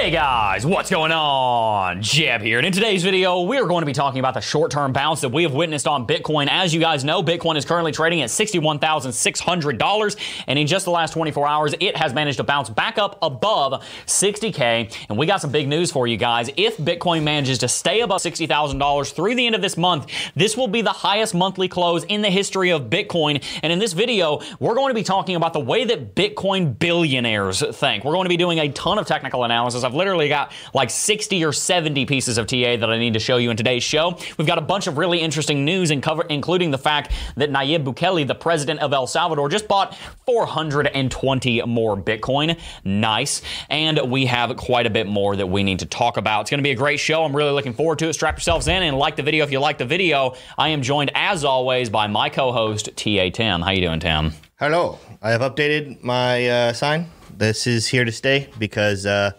Hey guys, what's going on? Jeb here, and in today's video, we're going to be talking about the short-term bounce that we have witnessed on Bitcoin. As you guys know, Bitcoin is currently trading at $61,600, and in just the last 24 hours, it has managed to bounce back up above 60K, and we got some big news for you guys. If Bitcoin manages to stay above $60,000 through the end of this month, this will be the highest monthly close in the history of Bitcoin, and in this video, we're going to be talking about the way that Bitcoin billionaires think. We're going to be doing a ton of technical analysis I've literally got like 60 or 70 pieces of TA that I need to show you in today's show. We've got a bunch of really interesting news, cover, including the fact that Nayib Bukele, the president of El Salvador, just bought 420 more Bitcoin. Nice. And we have quite a bit more that we need to talk about. It's going to be a great show. I'm really looking forward to it. Strap yourselves in and like the video if you like the video. I am joined, as always, by my co-host, TA Tim. How you doing, Tim? Hello. I have updated my uh, sign. This is here to stay because uh,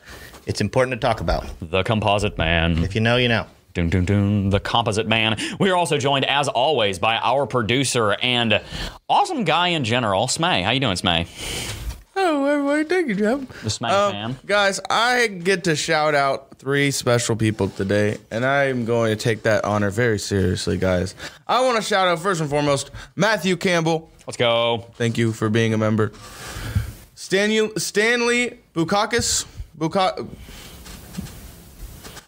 it's important to talk about. The Composite Man. If you know, you know. Dun, dun, dun, the Composite Man. We are also joined, as always, by our producer and awesome guy in general, Smay. How you doing, Smay? Oh, everybody, thank you, Jeb. The Smay Um, fan. guys, I get to shout out three special people today, and I'm going to take that honor very seriously, guys. I want to shout out first and foremost Matthew Campbell. Let's go. Thank you for being a member. Stanley, Stanley Bukakis. Buka-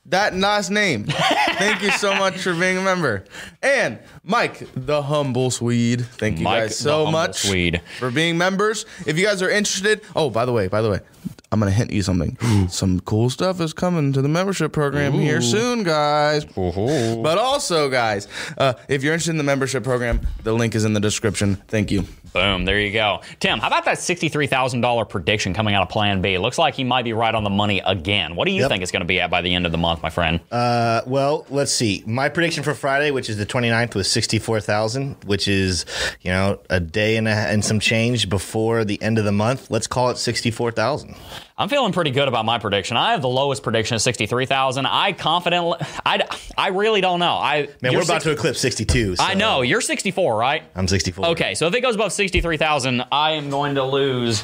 that last name. Thank you so much for being a member. And Mike, the humble Swede. Thank you Mike, guys so much Swede. for being members. If you guys are interested, oh, by the way, by the way, I'm gonna hint you something. Some cool stuff is coming to the membership program here soon, guys. But also, guys, uh, if you're interested in the membership program, the link is in the description. Thank you. Boom. There you go. Tim, how about that $63,000 prediction coming out of Plan B? Looks like he might be right on the money again. What do you Yep. think it's going to be at by the end of the month, my friend? Uh, well, let's see. My prediction for Friday, which is the 29th, was 64,000, which is, you know, a day and, a, and some change before the end of the month. Let's call it 64,000. I'm feeling pretty good about my prediction. I have the lowest prediction of 63,000. I confidently, I, I really don't know. I Man, we're about six- to eclipse 62. so I know. You're 64, right? I'm 64. Okay, so if it goes above 63,000, I am going to lose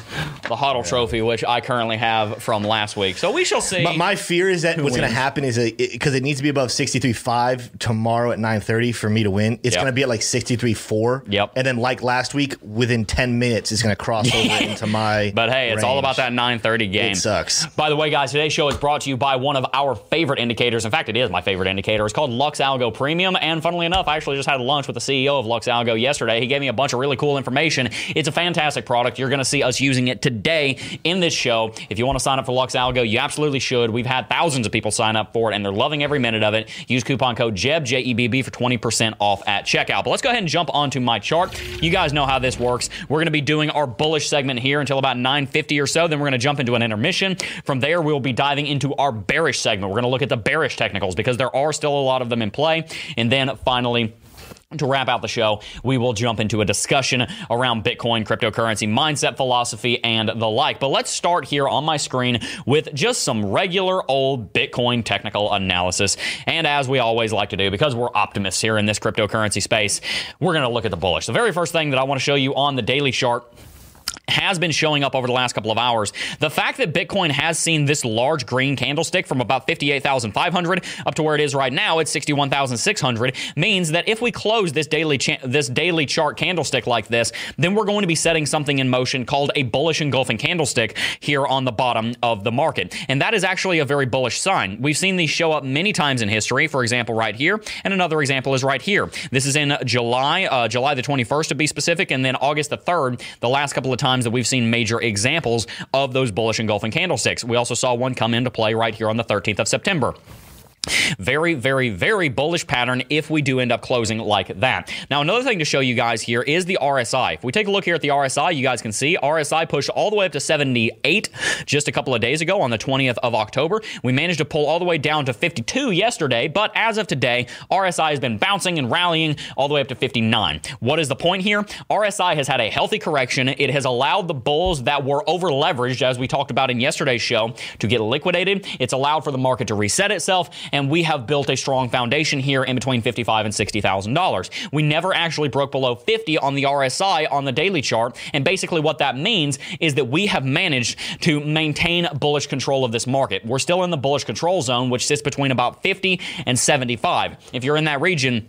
the HODL Trophy, which I currently have from last week. So we shall see. But my fear is that what's going to happen is because it, needs to be above 63.5 tomorrow at 9:30 for me to win. It's Yep. going to be at like 63.4. Yep. And then like last week, within 10 minutes, it's going to cross over into my. But hey, it's all about that 930 game. It sucks. By the way, guys, today's show is brought to you by one of our favorite indicators. In fact, it is my favorite indicator. It's called Lux Algo Premium. And funnily enough, I actually just had lunch with the CEO of Lux Algo yesterday. He gave me a bunch of really cool information. It's a fantastic product. You're going to see us using it today in this show. If you want to sign up for Lux Algo, you absolutely should. We've had thousands of people sign up for it, and they're loving every minute of it. Use coupon code JEB, J E B B, for 20% off at checkout. But let's go ahead and jump onto my chart. You guys know how this works. We're going to be doing our bullish segment here until about 9:50 or so. Then we're going to jump into an intermission. From there, we'll be diving into our bearish segment. We're going to look at the bearish technicals because there are still a lot of them in play. And then finally, to wrap out the show, we will jump into a discussion around Bitcoin, cryptocurrency, mindset, philosophy, and the like. But let's start here on my screen with just some regular old Bitcoin technical analysis. And as we always like to do, because we're optimists here in this cryptocurrency space, we're going to look at the bullish. The very first thing that I want to show you on the daily chart has been showing up over the last couple of hours. The fact that Bitcoin has seen this large green candlestick from about 58,500 up to where it is right now at 61,600 means that if we close this daily cha- this daily chart candlestick like this, then we're going to be setting something in motion called a bullish engulfing candlestick here on the bottom of the market. And that is actually a very bullish sign. We've seen these show up many times in history, for example, right here, and another example is right here. This is in July, uh, July the 21st to be specific, and then August the 3rd, the last couple of times that we've seen major examples of those bullish engulfing candlesticks. We also saw one come into play right here on the 13th of September. Very, very, very bullish pattern if we do end up closing like that. Now, another thing to show you guys here is the RSI. If we take a look here at the RSI, you guys can see RSI pushed all the way up to 78 just a couple of days ago on the 20th of October. We managed to pull all the way down to 52 yesterday, but as of today, RSI has been bouncing and rallying all the way up to 59. What is the point here? RSI has had a healthy correction. It has allowed the bulls that were over leveraged, as we talked about in yesterday's show, to get liquidated. It's allowed for the market to reset itself and we have built a strong foundation here in between 55 and $60,000. We never actually broke below 50 on the RSI on the daily chart, and basically what that means is that we have managed to maintain bullish control of this market. We're still in the bullish control zone, which sits between about 50 and 75. If you're in that region,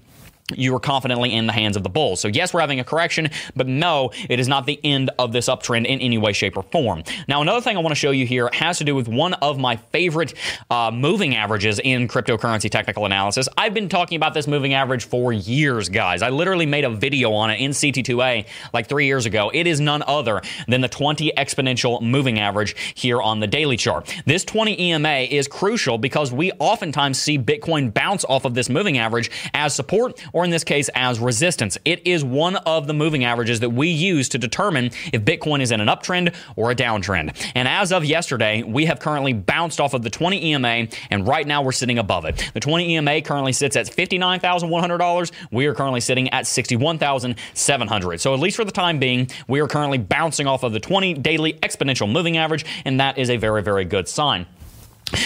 you are confidently in the hands of the Bulls. So, yes, we're having a correction, but no, it is not the end of this uptrend in any way, shape, or form. Now, another thing I want to show you here has to do with one of my favorite uh, moving averages in cryptocurrency technical analysis. I've been talking about this moving average for years, guys. I literally made a video on it in CT2A like three years ago. It is none other than the 20 exponential moving average here on the daily chart. This 20 EMA is crucial because we oftentimes see Bitcoin bounce off of this moving average as support or or in this case as resistance. It is one of the moving averages that we use to determine if Bitcoin is in an uptrend or a downtrend. And as of yesterday, we have currently bounced off of the 20 EMA, and right now we're sitting above it. The 20 EMA currently sits at $59,100. We are currently sitting at 61,700. So at least for the time being, we are currently bouncing off of the 20 daily exponential moving average, and that is a very, very good sign.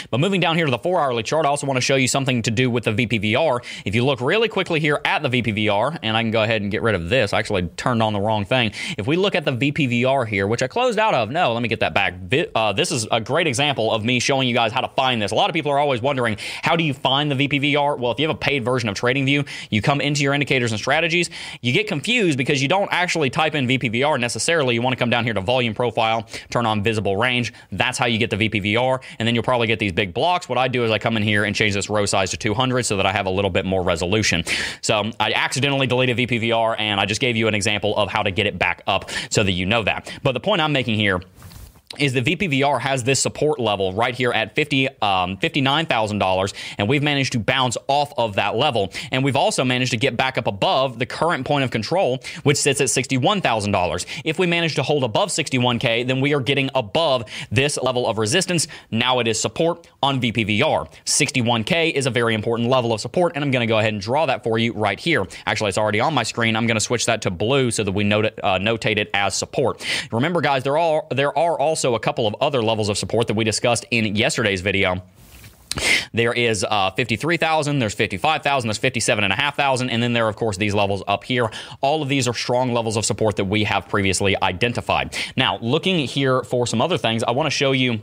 But moving down here to the four hourly chart, I also want to show you something to do with the VPVR. If you look really quickly here at the VPVR, and I can go ahead and get rid of this, I actually turned on the wrong thing. If we look at the VPVR here, which I closed out of, no, let me get that back. Uh, this is a great example of me showing you guys how to find this. A lot of people are always wondering, how do you find the VPVR? Well, if you have a paid version of TradingView, you come into your indicators and strategies, you get confused because you don't actually type in VPVR necessarily. You want to come down here to volume profile, turn on visible range. That's how you get the VPVR, and then you'll probably get get these big blocks, what I do is I come in here and change this row size to 200 so that I have a little bit more resolution. So I accidentally deleted VPVR and I just gave you an example of how to get it back up so that you know that. But the point I'm making here is the VPVR has this support level right here at 50, um, $59,000, and we've managed to bounce off of that level. And we've also managed to get back up above the current point of control, which sits at $61,000. If we manage to hold above 61K, then we are getting above this level of resistance. Now it is support on VPVR. 61K is a very important level of support, and I'm going to go ahead and draw that for you right here. Actually, it's already on my screen. I'm going to switch that to blue so that we note it, uh, notate it as support. Remember, guys, there are, there are also also a couple of other levels of support that we discussed in yesterday's video. There is uh, 53,000, there's 55,000, there's 57,500, and then there are, of course, these levels up here. All of these are strong levels of support that we have previously identified. Now, looking here for some other things, I want to show you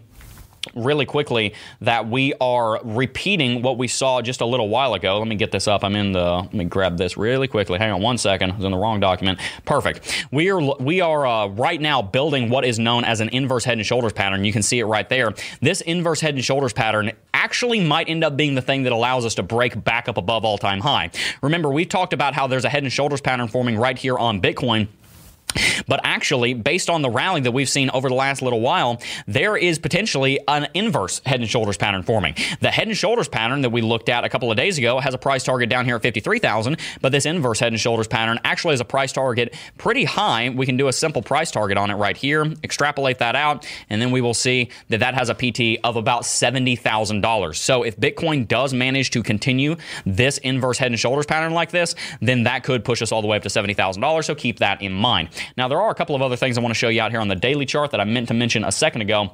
really quickly that we are repeating what we saw just a little while ago. Let me get this up. I'm in the. Let me grab this really quickly. Hang on one second. I was in the wrong document. Perfect. We are we are uh, right now building what is known as an inverse head and shoulders pattern. You can see it right there. This inverse head and shoulders pattern actually might end up being the thing that allows us to break back up above all time high. Remember, we talked about how there's a head and shoulders pattern forming right here on Bitcoin. But actually, based on the rally that we've seen over the last little while, there is potentially an inverse head and shoulders pattern forming. The head and shoulders pattern that we looked at a couple of days ago has a price target down here at 53,000, but this inverse head and shoulders pattern actually has a price target pretty high. We can do a simple price target on it right here, extrapolate that out, and then we will see that that has a PT of about $70,000. So if Bitcoin does manage to continue this inverse head and shoulders pattern like this, then that could push us all the way up to $70,000. So keep that in mind. Now, there are a couple of other things I want to show you out here on the daily chart that I meant to mention a second ago.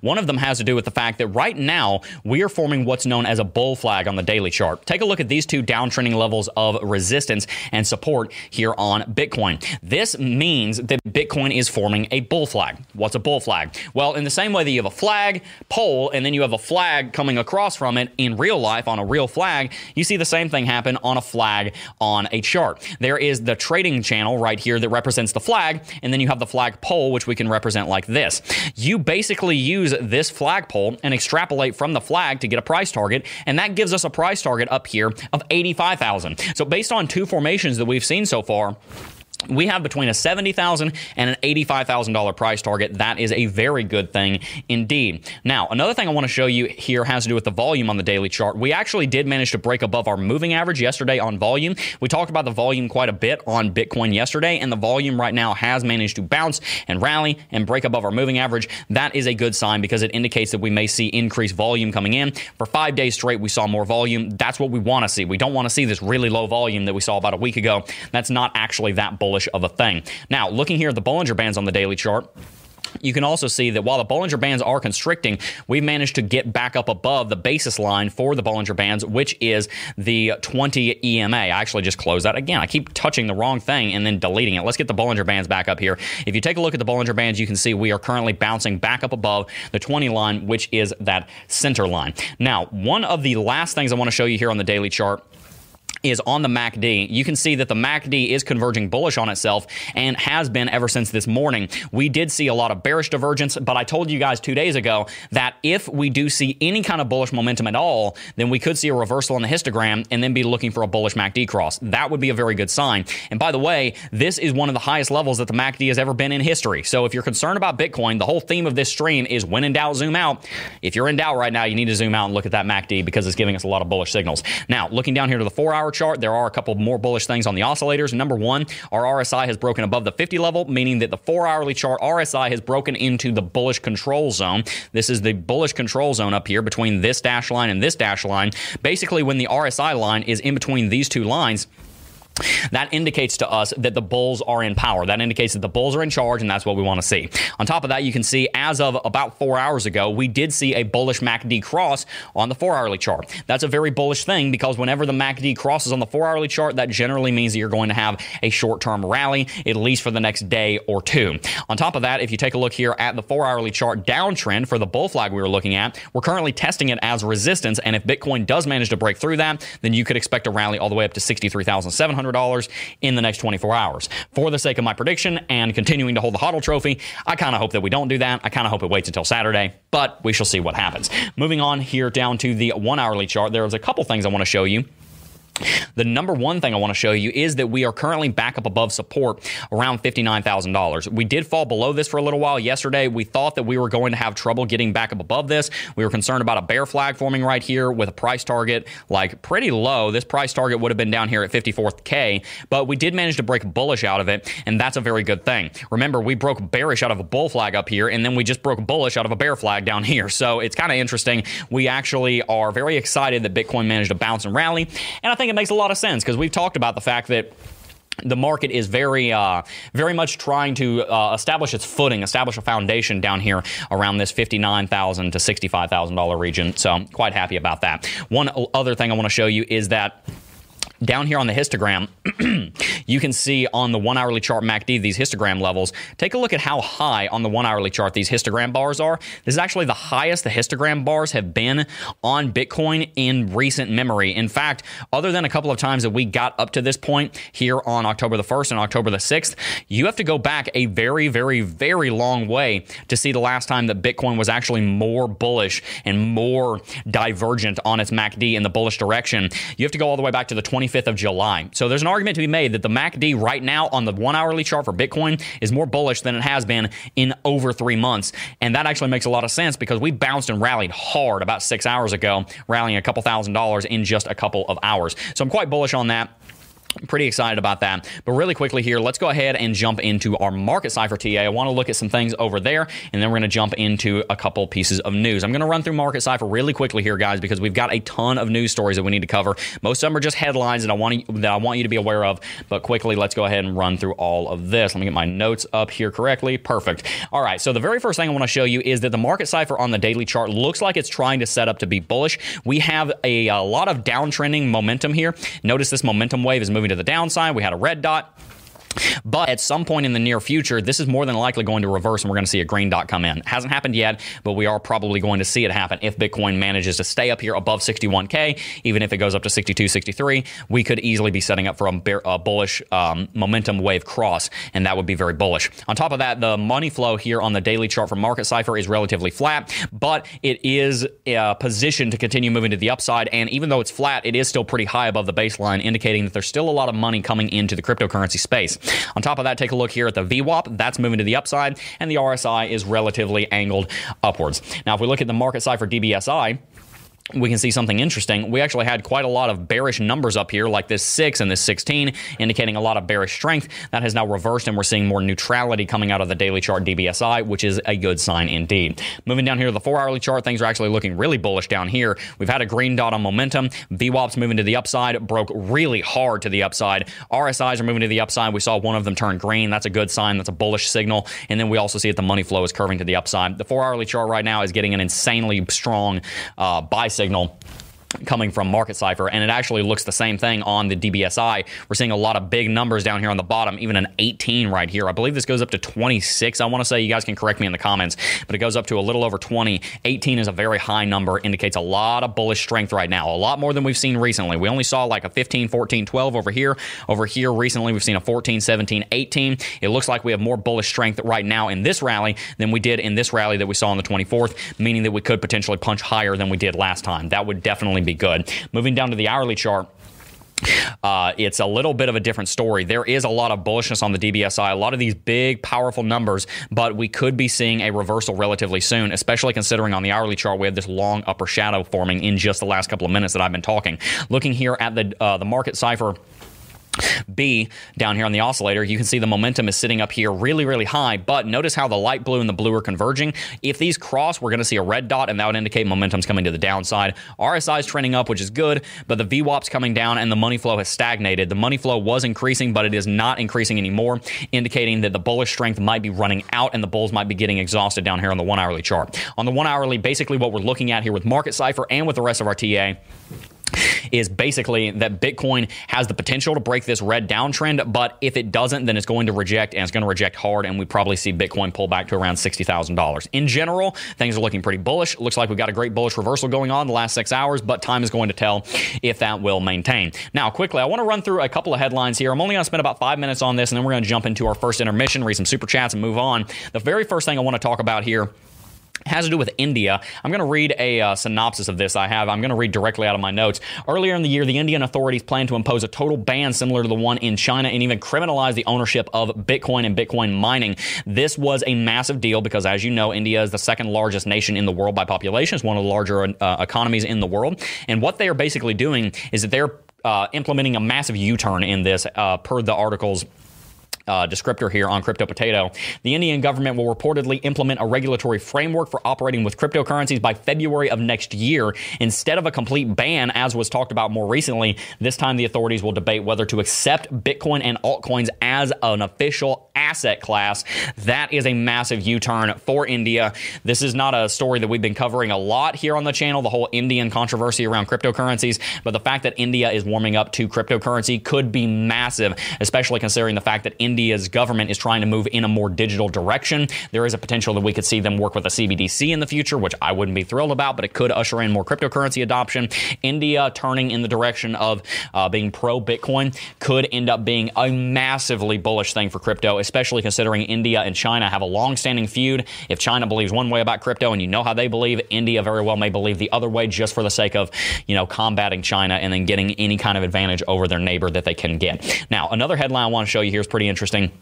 One of them has to do with the fact that right now we are forming what's known as a bull flag on the daily chart. Take a look at these two downtrending levels of resistance and support here on Bitcoin. This means that Bitcoin is forming a bull flag. What's a bull flag? Well, in the same way that you have a flag pole and then you have a flag coming across from it in real life on a real flag, you see the same thing happen on a flag on a chart. There is the trading channel right here that represents the flag, and then you have the flag pole, which we can represent like this. You basically use this flagpole and extrapolate from the flag to get a price target, and that gives us a price target up here of 85,000. So based on two formations that we've seen so far, we have between a 70,000 and an $85,000 price target. That is a very good thing indeed. Now, another thing I want to show you here has to do with the volume on the daily chart. We actually did manage to break above our moving average yesterday on volume. We talked about the volume quite a bit on Bitcoin yesterday, and the volume right now has managed to bounce and rally and break above our moving average. That is a good sign because it indicates that we may see increased volume coming in. For five days straight, we saw more volume. That's what we want to see. We don't want to see this really low volume that we saw about a week ago. That's not actually that bullish of a thing. Now, looking here at the Bollinger Bands on the daily chart, you can also see that while the Bollinger Bands are constricting, we've managed to get back up above the basis line for the Bollinger Bands, which is the 20 EMA. I actually just closed that again. I keep touching the wrong thing and then deleting it. Let's get the Bollinger Bands back up here. If you take a look at the Bollinger Bands, you can see we are currently bouncing back up above the 20 line, which is that center line. Now, one of the last things I want to show you here on the daily chart is on the MACD. You can see that the MACD is converging bullish on itself and has been ever since this morning. We did see a lot of bearish divergence, but I told you guys two days ago that if we do see any kind of bullish momentum at all, then we could see a reversal in the histogram and then be looking for a bullish MACD cross. That would be a very good sign. And by the way, this is one of the highest levels that the MACD has ever been in history. So if you're concerned about Bitcoin, the whole theme of this stream is when in doubt, zoom out. If you're in doubt right now, you need to zoom out and look at that MACD because it's giving us a lot of bullish signals. Now, looking down here to the four hour chart, there are a couple more bullish things on the oscillators. Number one, our RSI has broken above the 50 level, meaning that the four hourly chart RSI has broken into the bullish control zone. This is the bullish control zone up here between this dash line and this dash line. Basically, when the RSI line is in between these two lines, that indicates to us that the Bulls are in power. That indicates that the Bulls are in charge, and that's what we want to see. On top of that, you can see as of about four hours ago, we did see a bullish MACD cross on the four hourly chart. That's a very bullish thing because whenever the MACD crosses on the four hourly chart, that generally means that you're going to have a short term rally, at least for the next day or two. On top of that, if you take a look here at the four hourly chart downtrend for the bull flag we were looking at, we're currently testing it as resistance. And if Bitcoin does manage to break through that, then you could expect a rally all the way up to 63,700. $100 in the next 24 hours. For the sake of my prediction and continuing to hold the HODL trophy, I kind of hope that we don't do that. I kind of hope it waits until Saturday, but we shall see what happens. Moving on here down to the one hourly chart, there's a couple things I want to show you. The number one thing I want to show you is that we are currently back up above support around $59,000. We did fall below this for a little while yesterday. We thought that we were going to have trouble getting back up above this. We were concerned about a bear flag forming right here with a price target like pretty low. This price target would have been down here at 54K, but we did manage to break bullish out of it, and that's a very good thing. Remember, we broke bearish out of a bull flag up here, and then we just broke bullish out of a bear flag down here. So it's kind of interesting. We actually are very excited that Bitcoin managed to bounce and rally, and I think think it makes a lot of sense because we've talked about the fact that the market is very, uh, very much trying to uh, establish its footing, establish a foundation down here around this fifty-nine thousand to sixty-five thousand dollar region. So, I'm quite happy about that. One other thing I want to show you is that down here on the histogram, you can see on the one hourly chart MACD these histogram levels. Take a look at how high on the one hourly chart these histogram bars are. This is actually the highest the histogram bars have been on Bitcoin in recent memory. In fact, other than a couple of times that we got up to this point here on October the 1st and October the 6th, you have to go back a very, very, very long way to see the last time that Bitcoin was actually more bullish and more divergent on its MACD in the bullish direction. You have to go all the way back to the 20 25th of July. So there's an argument to be made that the MACD right now on the one hourly chart for Bitcoin is more bullish than it has been in over three months. And that actually makes a lot of sense because we bounced and rallied hard about six hours ago, rallying a couple thousand dollars in just a couple of hours. So I'm quite bullish on that. I'm pretty excited about that. But really quickly here, let's go ahead and jump into our market cipher TA. I want to look at some things over there, and then we're going to jump into a couple pieces of news. I'm going to run through market cipher really quickly here, guys, because we've got a ton of news stories that we need to cover. Most of them are just headlines that I want that I want you to be aware of. But quickly, let's go ahead and run through all of this. Let me get my notes up here correctly. Perfect. All right. So the very first thing I want to show you is that the market cipher on the daily chart looks like it's trying to set up to be bullish. We have a, a lot of downtrending momentum here. Notice this momentum wave is moving to the downside. We had a red dot. But at some point in the near future, this is more than likely going to reverse and we're going to see a green dot come in. It hasn't happened yet, but we are probably going to see it happen if Bitcoin manages to stay up here above 61K. Even if it goes up to 62, 63, we could easily be setting up for a, bear, a bullish um, momentum wave cross, and that would be very bullish. On top of that, the money flow here on the daily chart for Market Cipher is relatively flat, but it is uh, positioned to continue moving to the upside. And even though it's flat, it is still pretty high above the baseline, indicating that there's still a lot of money coming into the cryptocurrency space. On top of that, take a look here at the VWAP. That's moving to the upside, and the RSI is relatively angled upwards. Now, if we look at the market cipher DBSI, we can see something interesting. We actually had quite a lot of bearish numbers up here, like this 6 and this 16, indicating a lot of bearish strength. That has now reversed, and we're seeing more neutrality coming out of the daily chart DBSI, which is a good sign indeed. Moving down here to the four hourly chart, things are actually looking really bullish down here. We've had a green dot on momentum. VWAP's moving to the upside, broke really hard to the upside. RSIs are moving to the upside. We saw one of them turn green. That's a good sign. That's a bullish signal. And then we also see that the money flow is curving to the upside. The four hourly chart right now is getting an insanely strong uh, buy signal coming from Market Cipher, and it actually looks the same thing on the DBSI. We're seeing a lot of big numbers down here on the bottom, even an 18 right here. I believe this goes up to 26. I want to say you guys can correct me in the comments, but it goes up to a little over 20. 18 is a very high number, indicates a lot of bullish strength right now, a lot more than we've seen recently. We only saw like a 15, 14, 12 over here. Over here recently, we've seen a 14, 17, 18. It looks like we have more bullish strength right now in this rally than we did in this rally that we saw on the 24th, meaning that we could potentially punch higher than we did last time. That would definitely be good. Moving down to the hourly chart. Uh, it's a little bit of a different story. There is a lot of bullishness on the DBSI, a lot of these big, powerful numbers, but we could be seeing a reversal relatively soon, especially considering on the hourly chart we have this long upper shadow forming in just the last couple of minutes that I've been talking. Looking here at the uh, the market cipher. B down here on the oscillator, you can see the momentum is sitting up here really, really high. But notice how the light blue and the blue are converging. If these cross, we're going to see a red dot, and that would indicate momentum's coming to the downside. RSI is trending up, which is good, but the VWAP's coming down and the money flow has stagnated. The money flow was increasing, but it is not increasing anymore, indicating that the bullish strength might be running out and the bulls might be getting exhausted down here on the one hourly chart. On the one hourly, basically what we're looking at here with Market Cipher and with the rest of our TA is basically that Bitcoin has the potential to break this red downtrend, but if it doesn't, then it's going to reject and it's going to reject hard, and we probably see Bitcoin pull back to around $60,000. In general, things are looking pretty bullish. Looks like we've got a great bullish reversal going on the last six hours, but time is going to tell if that will maintain. Now, quickly, I want to run through a couple of headlines here. I'm only going to spend about five minutes on this, and then we're going to jump into our first intermission, read some super chats, and move on. The very first thing I want to talk about here has to do with India. I'm going to read a uh, synopsis of this I have. I'm going to read directly out of my notes. Earlier in the year, the Indian authorities planned to impose a total ban similar to the one in China and even criminalize the ownership of Bitcoin and Bitcoin mining. This was a massive deal because, as you know, India is the second largest nation in the world by population. It's one of the larger uh, economies in the world. And what they are basically doing is that they're uh, implementing a massive U turn in this, uh, per the articles uh, descriptor here on Crypto Potato. The Indian government will reportedly implement a regulatory framework for operating with cryptocurrencies by February of next year. Instead of a complete ban, as was talked about more recently, this time the authorities will debate whether to accept Bitcoin and altcoins as an official asset class. That is a massive U turn for India. This is not a story that we've been covering a lot here on the channel, the whole Indian controversy around cryptocurrencies, but the fact that India is warming up to cryptocurrency could be massive, especially considering the fact that India's government is trying to move in a more digital direction. There is a potential that we could see them work with a CBDC in the future, which I wouldn't be thrilled about, but it could usher in more cryptocurrency adoption. India turning in the direction of uh, being pro Bitcoin could end up being a massively bullish thing for crypto, especially considering India and China have a long-standing feud. If China believes one way about crypto and you know how they believe, India very well may believe the other way just for the sake of, you know, combating China and then getting any kind of advantage over their neighbor that they can get. Now, another headline I want to show you here is pretty interesting interesting.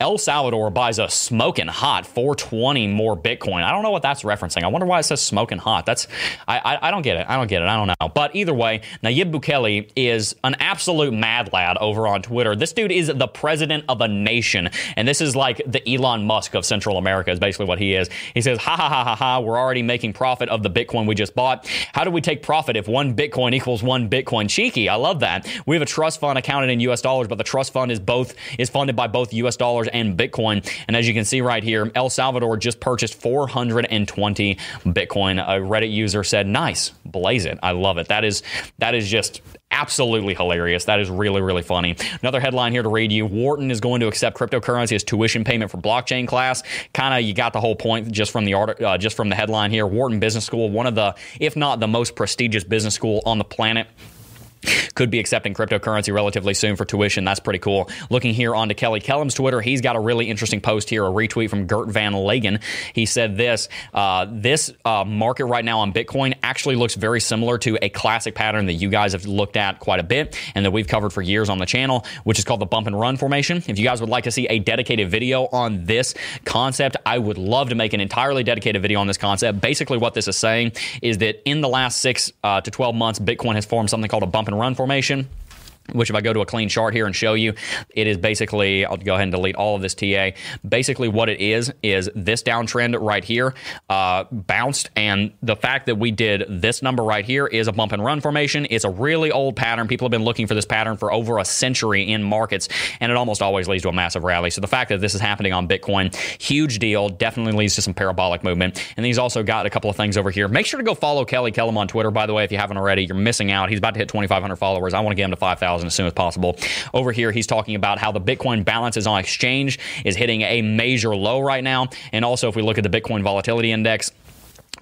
El Salvador buys a smoking hot 420 more Bitcoin. I don't know what that's referencing. I wonder why it says smoking hot. That's I, I, I don't get it. I don't get it. I don't know. But either way, Nayib Bukele is an absolute mad lad over on Twitter. This dude is the president of a nation, and this is like the Elon Musk of Central America. Is basically what he is. He says, "Ha ha ha ha ha! We're already making profit of the Bitcoin we just bought. How do we take profit if one Bitcoin equals one Bitcoin? Cheeky. I love that. We have a trust fund accounted in U.S. dollars, but the trust fund is both is funded by both U.S. dollars and Bitcoin. And as you can see right here, El Salvador just purchased 420 Bitcoin. A Reddit user said, "Nice, blaze it. I love it. That is that is just absolutely hilarious. That is really, really funny. Another headline here to read you Wharton is going to accept cryptocurrency as tuition payment for blockchain class. Kind of, you got the whole point just from the art, uh, just from the headline here. Wharton Business School, one of the, if not the most prestigious business school on the planet could be accepting cryptocurrency relatively soon for tuition. That's pretty cool. Looking here onto Kelly Kellum's Twitter, he's got a really interesting post here, a retweet from Gert Van Lagen. He said this uh, This uh, market right now on Bitcoin actually looks very similar to a classic pattern that you guys have looked at quite a bit and that we've covered for years on the channel, which is called the bump and run formation. If you guys would like to see a dedicated video on this concept, I would love to make an entirely dedicated video on this concept. Basically, what this is saying is that in the last six uh, to 12 months, Bitcoin has formed something called a bump and run formation which if I go to a clean chart here and show you, it is basically, I'll go ahead and delete all of this TA. Basically, what it is, is this downtrend right here uh, bounced. And the fact that we did this number right here is a bump and run formation. It's a really old pattern. People have been looking for this pattern for over a century in markets, and it almost always leads to a massive rally. So the fact that this is happening on Bitcoin, huge deal, definitely leads to some parabolic movement. And he's also got a couple of things over here. Make sure to go follow Kelly Kellum on Twitter, by the way, if you haven't already. You're missing out. He's about to hit 2,500 followers. I want to get him to 5,000 as soon as possible. Over here, he's talking about how the Bitcoin balances on exchange is hitting a major low right now. And also, if we look at the Bitcoin volatility index,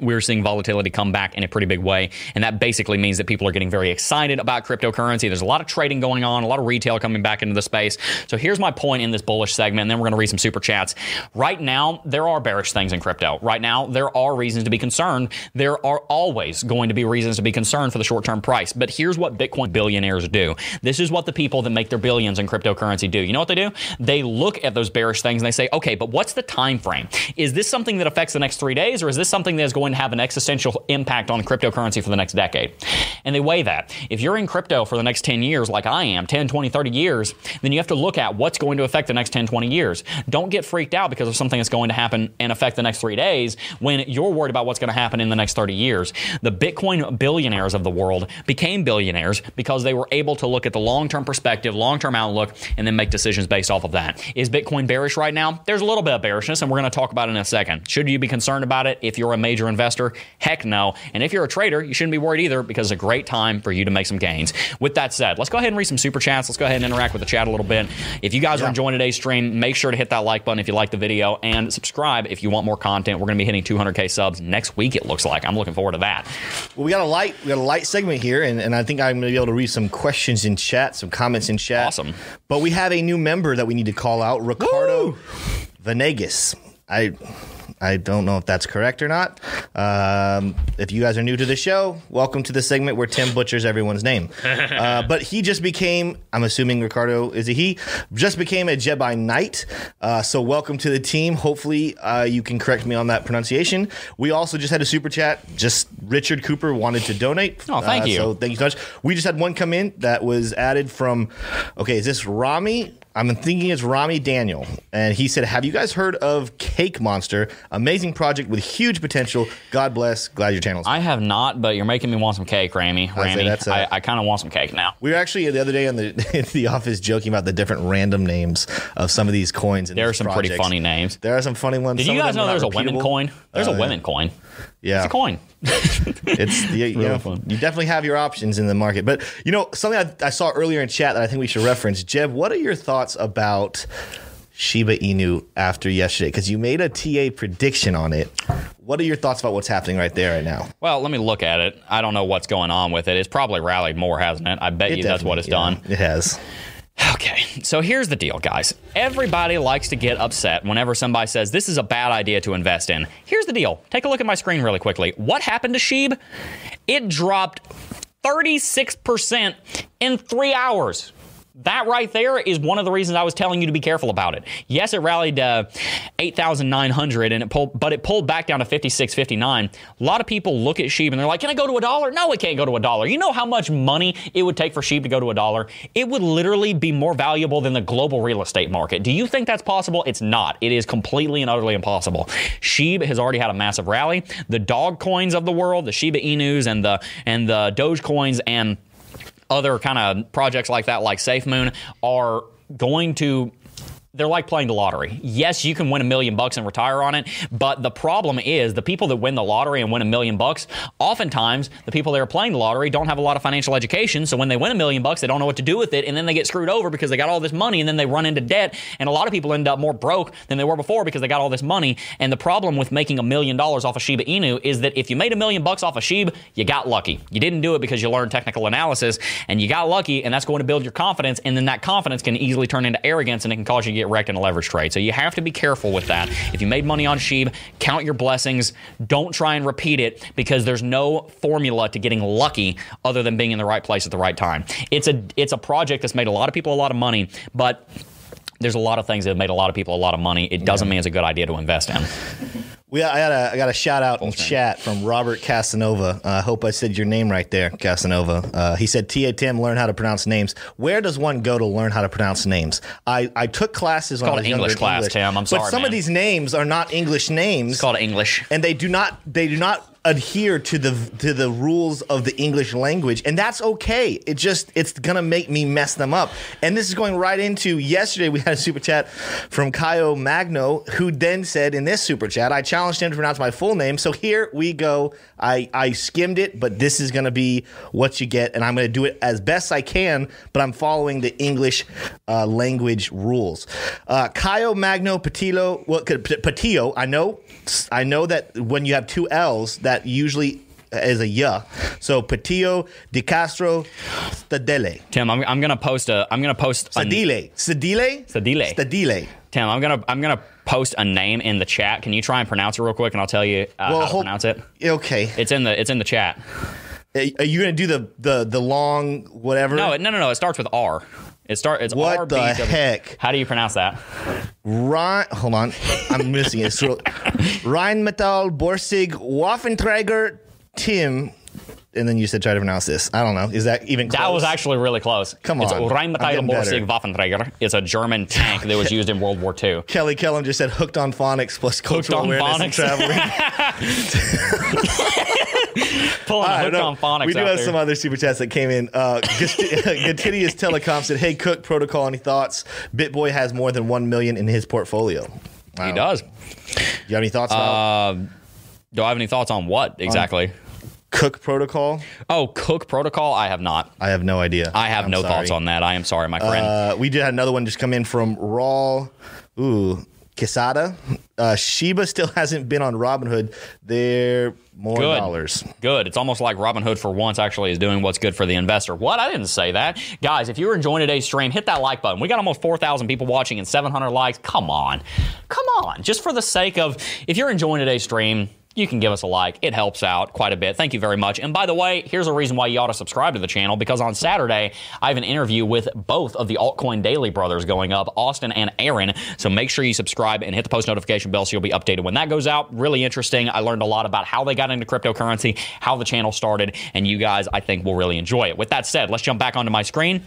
we're seeing volatility come back in a pretty big way. And that basically means that people are getting very excited about cryptocurrency. There's a lot of trading going on, a lot of retail coming back into the space. So here's my point in this bullish segment, and then we're going to read some super chats. Right now, there are bearish things in crypto. Right now, there are reasons to be concerned. There are always going to be reasons to be concerned for the short term price. But here's what Bitcoin billionaires do this is what the people that make their billions in cryptocurrency do. You know what they do? They look at those bearish things and they say, okay, but what's the time frame? Is this something that affects the next three days, or is this something that is going to have an existential impact on cryptocurrency for the next decade. And they weigh that. If you're in crypto for the next 10 years, like I am, 10, 20, 30 years, then you have to look at what's going to affect the next 10, 20 years. Don't get freaked out because of something that's going to happen and affect the next three days when you're worried about what's going to happen in the next 30 years. The Bitcoin billionaires of the world became billionaires because they were able to look at the long term perspective, long term outlook, and then make decisions based off of that. Is Bitcoin bearish right now? There's a little bit of bearishness, and we're going to talk about it in a second. Should you be concerned about it if you're a major investor? Heck no. And if you're a trader, you shouldn't be worried either because it's a great time for you to make some gains. With that said, let's go ahead and read some super chats. Let's go ahead and interact with the chat a little bit. If you guys yeah. are enjoying today's stream, make sure to hit that like button if you like the video and subscribe if you want more content. We're going to be hitting 200k subs next week. It looks like. I'm looking forward to that. Well, we got a light, we got a light segment here, and, and I think I'm going to be able to read some questions in chat, some comments in chat. Awesome. But we have a new member that we need to call out, Ricardo Woo! Venegas. I I don't know if that's correct or not. Um, if you guys are new to the show, welcome to the segment where Tim butchers everyone's name. Uh, but he just became, I'm assuming Ricardo is a he, just became a Jedi Knight. Uh, so welcome to the team. Hopefully uh, you can correct me on that pronunciation. We also just had a super chat. Just Richard Cooper wanted to donate. Oh, thank uh, you. So thank you so much. We just had one come in that was added from, okay, is this Rami? I'm thinking it's Rami Daniel, and he said, "Have you guys heard of Cake Monster? Amazing project with huge potential. God bless. Glad your channel's." I have not, but you're making me want some cake, Rami. Rami, I, I, I kind of want some cake now. We were actually the other day in the in the office joking about the different random names of some of these coins. there are some projects. pretty funny names. There are some funny ones. Did some you guys know there's a women coin? There's uh, a women coin. Yeah, it's a coin. it's you, you know fun. you definitely have your options in the market. But you know something I, I saw earlier in chat that I think we should reference. Jeb, what are your thoughts about? Shiba Inu after yesterday because you made a TA prediction on it. What are your thoughts about what's happening right there right now? Well, let me look at it. I don't know what's going on with it. It's probably rallied more, hasn't it? I bet it you that's what it's yeah, done. It has. Okay, so here's the deal, guys. Everybody likes to get upset whenever somebody says this is a bad idea to invest in. Here's the deal. Take a look at my screen really quickly. What happened to Sheeb? It dropped 36% in three hours. That right there is one of the reasons I was telling you to be careful about it. Yes, it rallied uh, 8,900 and it pulled, but it pulled back down to 56.59. A lot of people look at Sheeb and they're like, "Can I go to a dollar?" No, it can't go to a dollar. You know how much money it would take for Sheeb to go to a dollar? It would literally be more valuable than the global real estate market. Do you think that's possible? It's not. It is completely and utterly impossible. Sheeb has already had a massive rally. The dog coins of the world, the Shiba Inus and the and the Doge coins and other kind of projects like that, like SafeMoon, are going to they're like playing the lottery. Yes, you can win a million bucks and retire on it, but the problem is the people that win the lottery and win a million bucks, oftentimes the people that are playing the lottery don't have a lot of financial education. So when they win a million bucks, they don't know what to do with it, and then they get screwed over because they got all this money, and then they run into debt. And a lot of people end up more broke than they were before because they got all this money. And the problem with making a million dollars off of Shiba Inu is that if you made a million bucks off of Shiba, you got lucky. You didn't do it because you learned technical analysis, and you got lucky, and that's going to build your confidence, and then that confidence can easily turn into arrogance, and it can cause you to get wrecked in a leverage trade. So you have to be careful with that. If you made money on Sheeb, count your blessings. Don't try and repeat it because there's no formula to getting lucky other than being in the right place at the right time. It's a it's a project that's made a lot of people a lot of money, but there's a lot of things that have made a lot of people a lot of money. It doesn't mean it's a good idea to invest in. We, I got a, I got a shout out in chat from Robert Casanova. I uh, hope I said your name right there, Casanova. Uh, he said, "Ta Tim, learn how to pronounce names. Where does one go to learn how to pronounce names? I, I took classes called on an English class, Tim. I'm sorry, but some man. of these names are not English names. It's called English. and they do not they do not adhere to the to the rules of the English language, and that's okay. It just it's gonna make me mess them up. And this is going right into yesterday. We had a super chat from Kaio Magno, who then said in this super chat, I challenged him to pronounce my full name. So here we go. I I skimmed it, but this is gonna be what you get, and I'm gonna do it as best I can. But I'm following the English uh, language rules. Uh, Magno Patillo, well, Patillo. I know, I know that when you have two L's, that usually is a yeah. So Patillo Di Castro Stadele. Tim, I'm, I'm gonna post a I'm gonna post Stadile. Stadile? Stadile. Stadile. Tim, I'm gonna I'm gonna post a name in the chat. Can you try and pronounce it real quick, and I'll tell you uh, how to pronounce it. Okay. It's in the it's in the chat. Are you going to do the, the, the long whatever? No, no, no, no. It starts with R. It start. It's What R, the heck? How do you pronounce that? Rhein, hold on. I'm missing it. So, Rheinmetall Borsig Waffenträger Tim. And then you said try to pronounce this. I don't know. Is that even close? That was actually really close. Come It's on. I'm Rheinmetall. Borsig Waffenträger. It's a German tank that was used in World War II. Kelly Kellum just said hooked on phonics plus cultural awareness and phonics. traveling. Pulling a hook on phonics we do have there. some other super chats that came in. Uh, Gatidius Telecom said, "Hey Cook, protocol. Any thoughts? Bitboy has more than one million in his portfolio. Wow. He does. You have any thoughts about Do I have any thoughts on what exactly? Cook protocol? oh, Cook Protocol. I have not. I have no idea. I have I'm no sorry. thoughts on that. I am sorry, my friend. Uh, we did have another one just come in from Raw. Ooh, Quesada. Uh, Shiba still hasn't been on Robinhood. They're more Good. dollars. Good. It's almost like Robinhood for once actually is doing what's good for the investor. What? I didn't say that. Guys, if you're enjoying today's stream, hit that like button. We got almost 4,000 people watching and 700 likes. Come on. Come on. Just for the sake of, if you're enjoying today's stream, you can give us a like. It helps out quite a bit. Thank you very much. And by the way, here's a reason why you ought to subscribe to the channel because on Saturday, I have an interview with both of the Altcoin Daily brothers going up, Austin and Aaron. So make sure you subscribe and hit the post notification bell so you'll be updated when that goes out. Really interesting. I learned a lot about how they got into cryptocurrency, how the channel started, and you guys, I think, will really enjoy it. With that said, let's jump back onto my screen.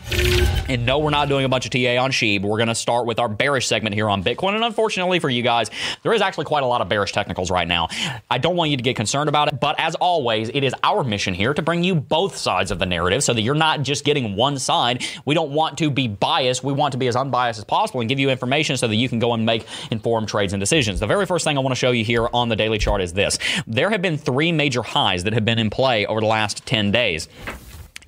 And no, we're not doing a bunch of TA on Sheeb. We're going to start with our bearish segment here on Bitcoin. And unfortunately for you guys, there is actually quite a lot of bearish technicals right now. I don't want you to get concerned about it, but as always, it is our mission here to bring you both sides of the narrative so that you're not just getting one side. We don't want to be biased. We want to be as unbiased as possible and give you information so that you can go and make informed trades and decisions. The very first thing I want to show you here on the daily chart is this. There have been three major highs that have been in play over the last 10 days.